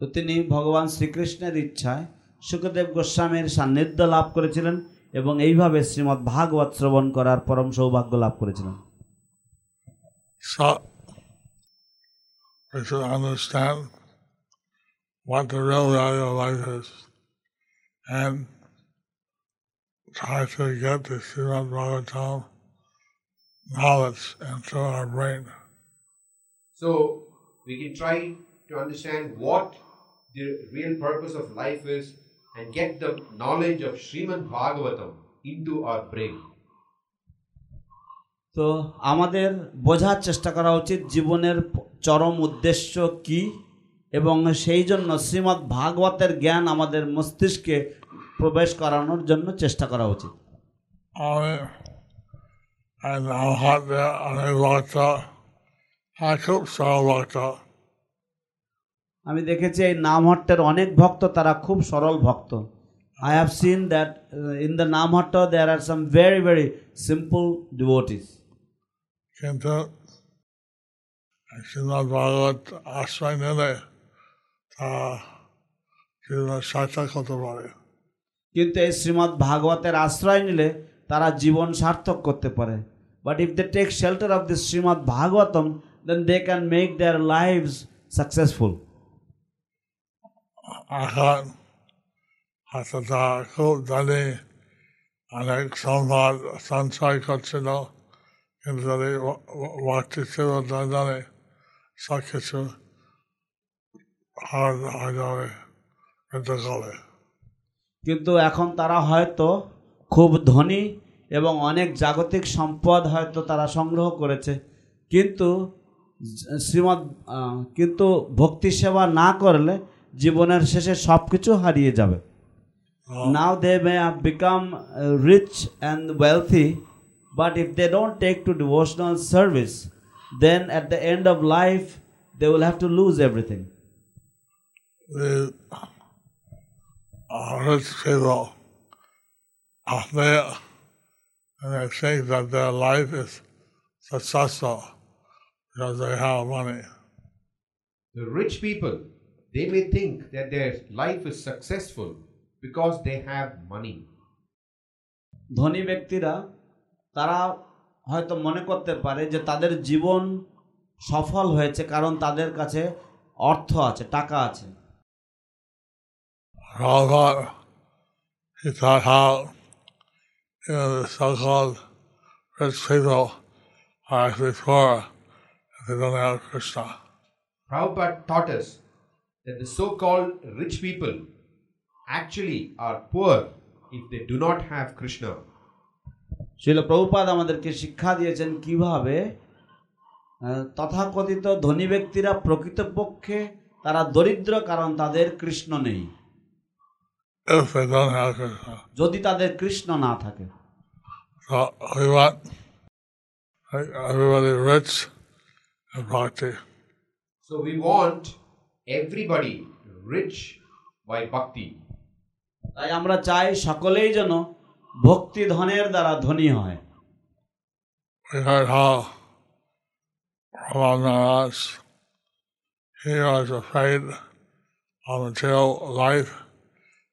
তো তিনি ভগবান শ্রীকৃষ্ণের ইচ্ছায় সুখদেব গোস্বামীর সান্নিধ্য লাভ করেছিলেন এবং এইভাবে শ্রীমদ্ ভাগবত শ্রবণ করার পরম সৌভাগ্য লাভ করেছিলেন So we should understand what the real value of life is. and try to get the Srimad Bhagavatam knowledge into our brain. So we can try to understand what the real purpose of life is and get the knowledge of Srimad Bhagavatam into our brain. তো আমাদের বোঝার চেষ্টা করা উচিত জীবনের চরম উদ্দেশ্য কি এবং সেই জন্য শ্রীমদ্ ভাগবতের জ্ঞান আমাদের মস্তিষ্কে প্রবেশ করানোর জন্য চেষ্টা করা উচিত আমি I so. আমি দেখেছি এই নামহট্টের অনেক ভক্ত তারা খুব সরল ভক্ত। I have seen that in the Namhatta there are some very very simple devotees কিন্তু শ্রীমদ ভাগবত আশ্রয় নিলে তা জীবনের সার্থক হতে পারে কিন্তু এই শ্রীমদ্ ভাগবতের আশ্রয় নিলে তারা জীবন সার্থক করতে পারে। But if they take shelter of this Srimad Bhagavatam খুব জানি অনেক সঞ্চয় করছিল কিন্তু যদি ছিল জানে সব কিছু হয়ে হয়ে যাবে কিন্তু করে কিন্তু এখন তারা হয়তো খুব ধনী এবং অনেক জাগতিক সম্পদ হয়তো তারা সংগ্রহ করেছে। কিন্তু শ্রীমৎ কিন্তু ভক্তি সেবা না করলে জীবনের শেষে সব কিছু হারিয়ে যাবে। Now they may become rich and wealthy but if they don't take to devotional service then at the end of life they will have to lose everything rich people out and they think that their life is successful. Because they have money. The rich people, they may think that their life is successful because they have money. ধনী ব্যক্তিরা তারা হয়তো মনে করতে পারে যে তাদের জীবন সফল হয়েছে কারণ তাদের কাছে অর্থ আছে টাকা আছে Prabhupada, he thought how you know, the so-called rich people are actually poor have Krishna. Prabhupada taught us that the so called rich people actually are poor if they do not have Krishna. শিল প্রভুপাদ আমাদেরকে শিক্ষা দিয়েছেন কীভাবে তথাকথিত ধনী ব্যক্তিরা প্রকৃতপক্ষে তারা দরিদ্র কারণ তাদের কৃষ্ণ নেই If they don't have Krishna. যদি তাদের কৃষ্ণ না থাকে So we want everybody rich bhakti. So we want everybody rich by bhakti. তাই আমরা চাই সকলেই যেন ভক্তি ধনের দ্বারা ধনী হয় We heard how Maharaj, he was afraid of material life,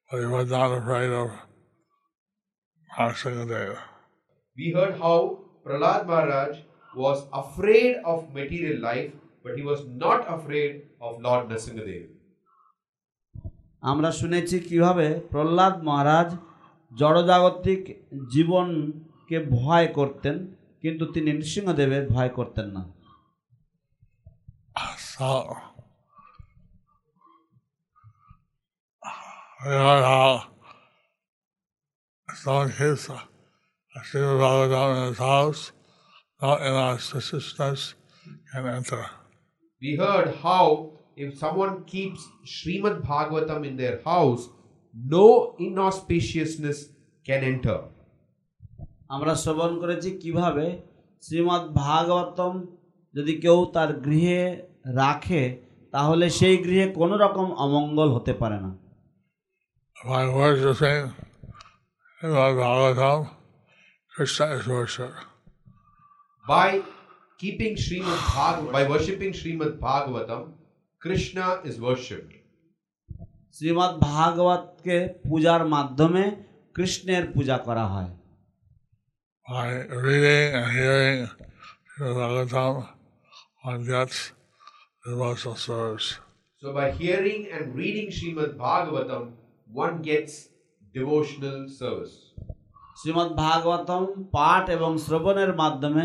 but he was not afraid of Narasimhadev. We heard how Prahlad Maharaj was afraid of material life, but he was not afraid of Lord Nrsimhadev. আমরা শুনেছি কীভাবে প্রহ্লাদ মহারাজ জড়জাগতিক জীবনকে ভয় করতেন কিন্তু তিনি নৃসিংহদেবের ভয় করতেন না So his house, not in auspiciousness can enter. We heard how if someone keeps Srimad Bhagavatam in their house, no inauspiciousness can enter. আমরা শ্রবণ করেছি কীভাবে শ্রীমদ্ ভাগবতম যদি কেউ তার গৃহে রাখে তাহলে সেই গৃহে কোনো রকম অমঙ্গল হতে পারে না Bhagavatam, Krishna is worshipped. By keeping Srimad Bhag- by worshipping Srimad Bhagavatam, Krishna is worshipped. Shrimad ভাগবতকে পূজার মাধ্যমে কৃষ্ণের পূজা করা হয় By reading and hearing Srimad Bhagavatam, one gets devotional service. So by hearing and reading Srimad Bhagavatam, one gets devotional service. Shrimad Bhagavatam পাঠ এবং শ্রবণের মাধ্যমে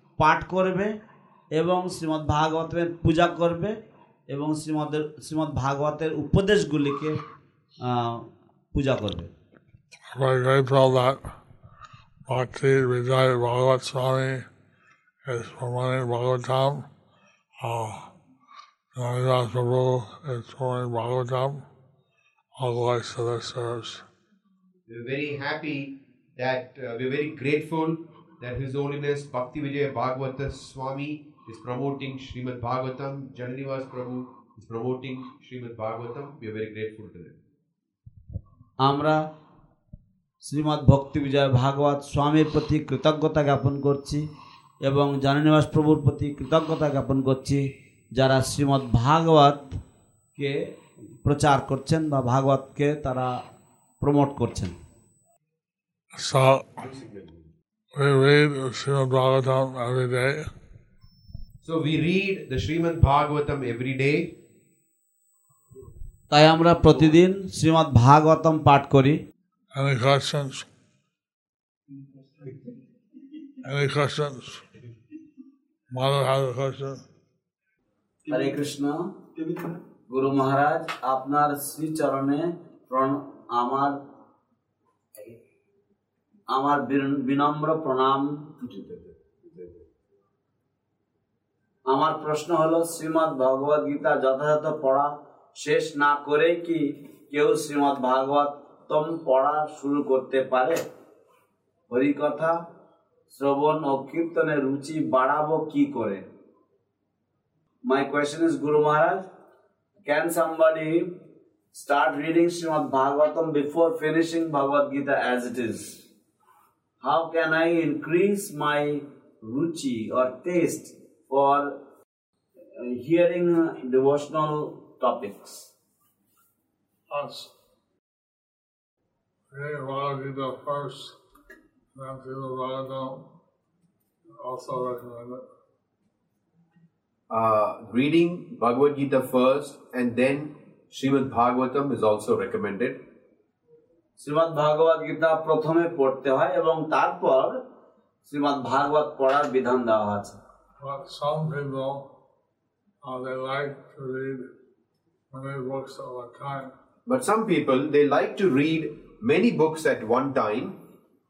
পাঠ করবে এবং শ্রীমৎ ভাগবতের পূজা করবে এবং শ্রীমদের শ্রীমৎ ভাগবতের উপদেশগুলিকে পূজা করবে। ভাগবত স্বামী সমানের ভাগবতাম ভাগবতাম We're very happy that uh, we're very grateful that His Holiness Bhakti Vijaya Bhagavata Swami is promoting Srimad Bhagavatam. Jananivas Prabhu is promoting Srimad Bhagavatam. We are very grateful to them. আমরা শ্রীমদ্ ভক্তি বিজয় ভাগবত স্বামীর প্রতি কৃতজ্ঞতা জ্ঞাপন করছি এবং জাননিবাস প্রভুর প্রতি কৃতজ্ঞতা জ্ঞাপন করছি যারা শ্রীমদ্ ভাগবতকে প্রচার করছেন বা ভাগবতকে তারা প্রমোট করছেন So we read Srimad Bhagavatam every day. So we read the Srimad Bhagavatam every day. তাই আমরা প্রতিদিন শ্রীমদ্ ভাগবতম পাঠ করি Any questions? Any questions? Mother has a question. হরে কৃষ্ণ গুরু মহারাজ আপনার শ্রীচরণে প্রণ- আমার আমার বিনম্র প্রণাম আমার প্রশ্ন হলো শ্রীমৎ ভগবত গীতা যথাযথ পড়া? শেষ না করে কি কেউ শ্রীমৎ ভাগবত পড়া শুরু করতে পারে? হরি কথা শ্রবণ ও কীর্তনের রুচি বাড়াবো কি করে? My question is Guru Maharaj can somebody start reading Srimad Bhagavatam before finishing Bhagavad Gita as it is How can I increase my ruchi or taste for uh, hearing uh, devotional topics? Us. Reading Bhagavad Gita first, then Srimad Bhagavatam, also recommended. Uh, reading Bhagavad Gita first and then Srimad Bhagavatam is also recommended. Srimad Bhagavad Gita প্রথমে পড়তে হয় এবং তারপর শ্রীমদ ভাগবত পড়ার বিধান দেওয়া আছে। But some people, they like to read many books at one time.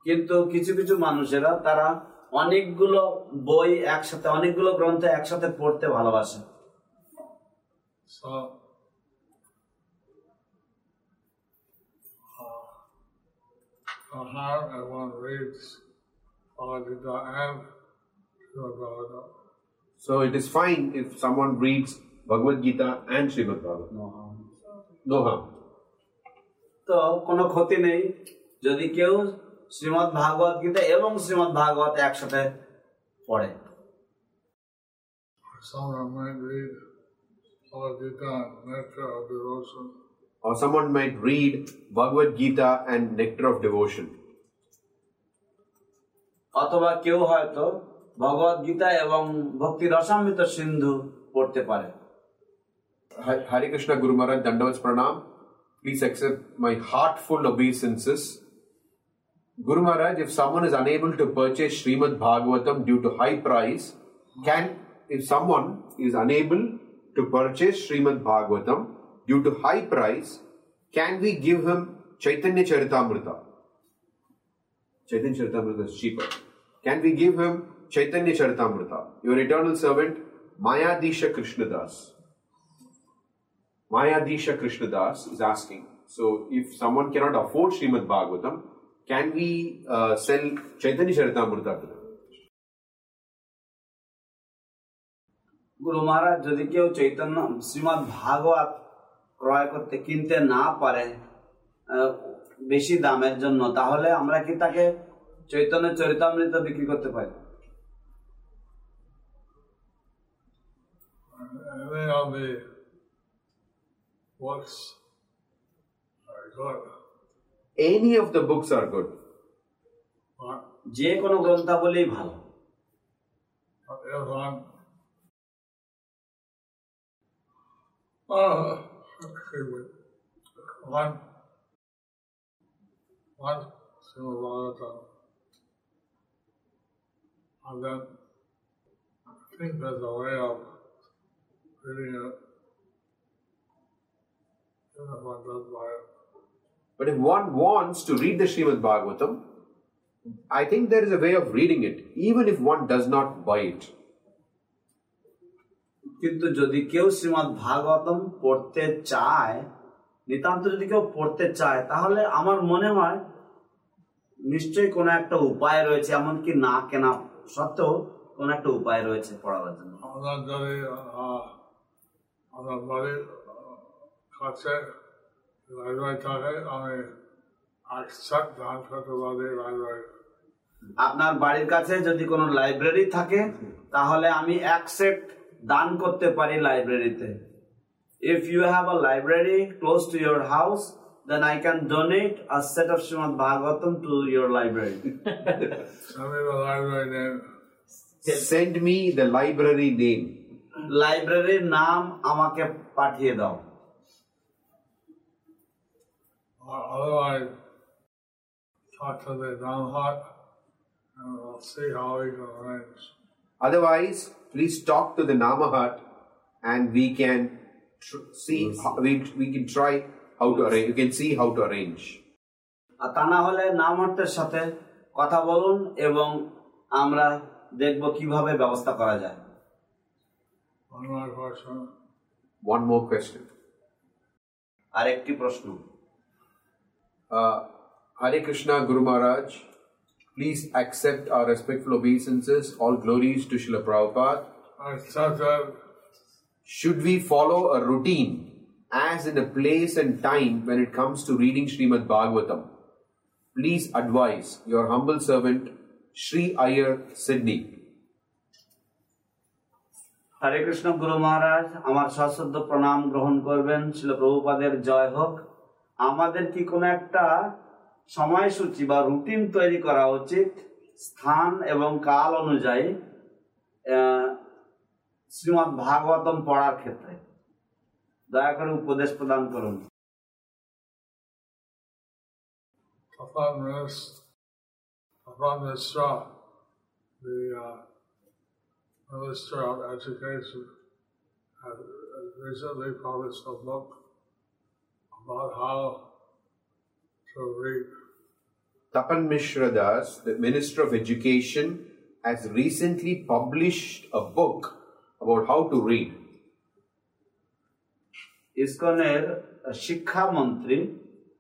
কিন্তু কিছু কিছু মানুষেরা তারা অনেকগুলো বই একসাথে অনেকগুলো গ্রন্থ একসাথে পড়তে ভালোবাসে। so how if one reads Bhagavad Gita and Srimad Bhagavatam. so it is fine if someone reads Bhagavad Gita and Srimad Bhagavatam. No harm. তো কোনো ক্ষতি নেই যদি কেউ শ্রীমৎ ভাগবত গীতা এবং শ্রীমৎ ভাগবত একসাথে পড়ে Someone might read Bhagavad Gita and Nectar of Devotion. Or someone might read Bhagavad Gita and Nectar of Devotion. অথবা কেউ হয়তো ভগবত গীতা এবং ভক্তি রসামৃত সিন্ধু পড়তে পারে Ha- Hare Krishna Guru Maharaj Dandavats Pranam. Please accept my heartful obeisances. Guru Maharaj, if someone is unable to purchase Srimad Bhagavatam due to high price, can if someone is unable to purchase Srimad Bhagavatam due to high price, can we give him Chaitanya Charitamrita? Chaitanya Charitamrita is cheaper. Can we give him Chaitanya Charitamrita? Your eternal servant, Mayadisha Krishnadas. Mayadisha Krishnadas is asking. So, if someone cannot afford Srimad Bhagavatam, can we uh, sell Chaitanya Charitamrita to them? গুরু মহারাজ যদি কেউ চৈতন্য শ্রীমৎ ভাগবত ক্রয় করতে কিনতে না পারে আহ, বেশি দামের জন্য তাহলে আমরা কি তাকে চৈতন্য চরিতামৃত বিক্রি করতে পারি? Any of the books are good, যে কোনো গ্রন্থাবলী ভালো। with uh, a lot, lot, so a lot of, um, of that. I think a way of but if one wants to read the Srimad Bhagavatam, I think there is a way of reading it, even if one does not buy it. কিন্তু যদি কেউ শ্রীমদ ভাগবতম পড়তে চায় নিতান্ত যদি কেউ পড়তে চায় তাহলে আমার মনে হয় নিশ্চয়ই কোনো একটা উপায় রয়েছে এমনকি না কেনা সত্ত্বেও কোনো একটা উপায় রয়েছে পড়াবার জন্য। আমরা আমার বাড়ির কাছে থাকে আমি আপনার বাড়ির কাছে যদি কোনো লাইব্রেরি থাকে তাহলে আমি এক সেট দান করতে পারি লাইব্রেরিতে if you have a library close to your house then I can donate a set of Srimad Bhagavatam to your library আমি library name Send me the library name. লাইব্রেরির নাম আমাকে পাঠিয়ে দাও otherwise talk to the Dhammat and we'll see how we can arrange. Otherwise, please talk to the Namahat and we can tr- see, how, we, we can try how to arrange, you can see how to arrange. আর তা না হলে নামহট্টের সাথে কথা বলুন এবং আমরা দেখব কীভাবে ব্যবস্থা করা যায় One more question. One more question. আর একটি প্রশ্ন Uh, Hare Krishna Guru Maharaj, please accept our respectful obeisances. All glories to Srila Prabhupada. I said that Should we follow a routine as in a place and time when it comes to reading Srimad Bhagavatam? Please advise your humble servant Sri Iyer Sydney. হরে কৃষ্ণ গুরু মহারাজ আমার সশ্রদ্ধ প্রণাম গ্রহণ করবেন শিল প্রভুপাদের জয় হোক আমাদের কি কোনো একটা সময়সূচি বা রুটিন তৈরি করা উচিত স্থান এবং কাল অনুযায়ী শ্রীমৎ ভাগবতম পড়ার ক্ষেত্রে দয়া করে উপদেশ প্রদান করুন uh, uh, Minister of Education has recently published a book about how read. Tapan Mishra Das, the Minister of Education, has recently published a book about how to read. ইসকনের শিক্ষামন্ত্রী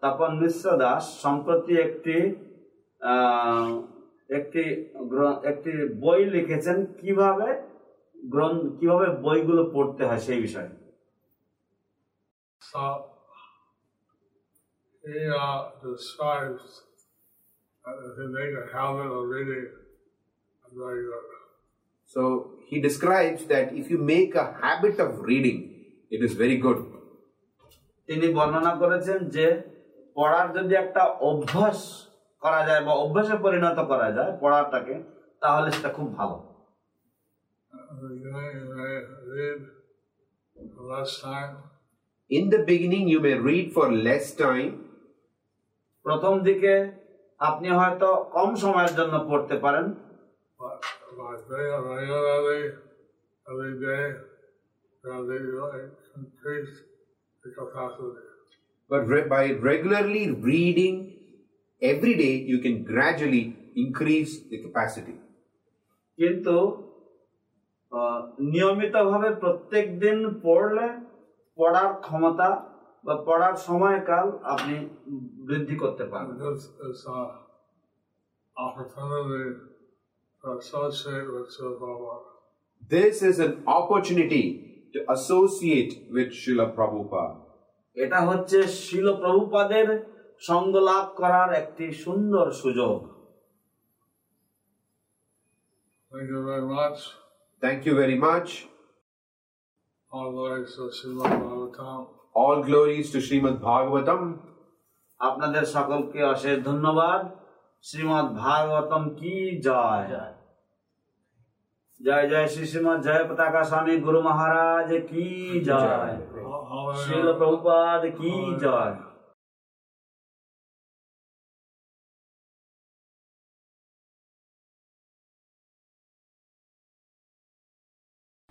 তপন মিশ্র দাস সম্প্রতি একটি একটি একটি বই লিখেছেন কীভাবে গ্রন্থ কীভাবে বইগুলো পড়তে হয় সেই বিষয়ে So he uh, describes that if you make a habit of reading, it's very good. So he describes that if you make a habit of reading, it is very good. তিনি বর্ণনা করেছেন যে পড়ার যদি একটা অভ্যাস করা যায় বা অভ্যাসে পরিণত করা যায় পড়াটাকে তাহলে সেটা খুব ভালো At the beginning, you may read for less time, In the beginning, you may read for less time, প্রথম দিকে আপনি হয়তো কম সময়ের জন্য পড়তে পারেন but re- by regularly reading every day, you can gradually increase the capacity. কিন্তু নিয়মিতভাবে প্রত্যেক দিন পড়লে পড়ার ক্ষমতা বা পড়ার সময়কাল আপনি বৃদ্ধি করতে পারেন this is an opportunity to associate with Prabhupada. Srila Prabhupada. এটা হচ্ছে শিল প্রভুপাদের সঙ্গ লাভ করার একটি সুন্দর সুযোগ Thank you very much. Thank you very much. All glories to Srimad Bhagavatam. All glories to Srimad Bhagavatam. আপনাদের সকলকে অশেষ ধন্যবাদ। শ্রীমৎ ভাগবতম কি জয়? জয় জয় শ্রী শ্রীমৎ জয় পতাকা স্বামী গুরু মহারাজ কি জয়? শিল প্রভুপাদ কি জয়?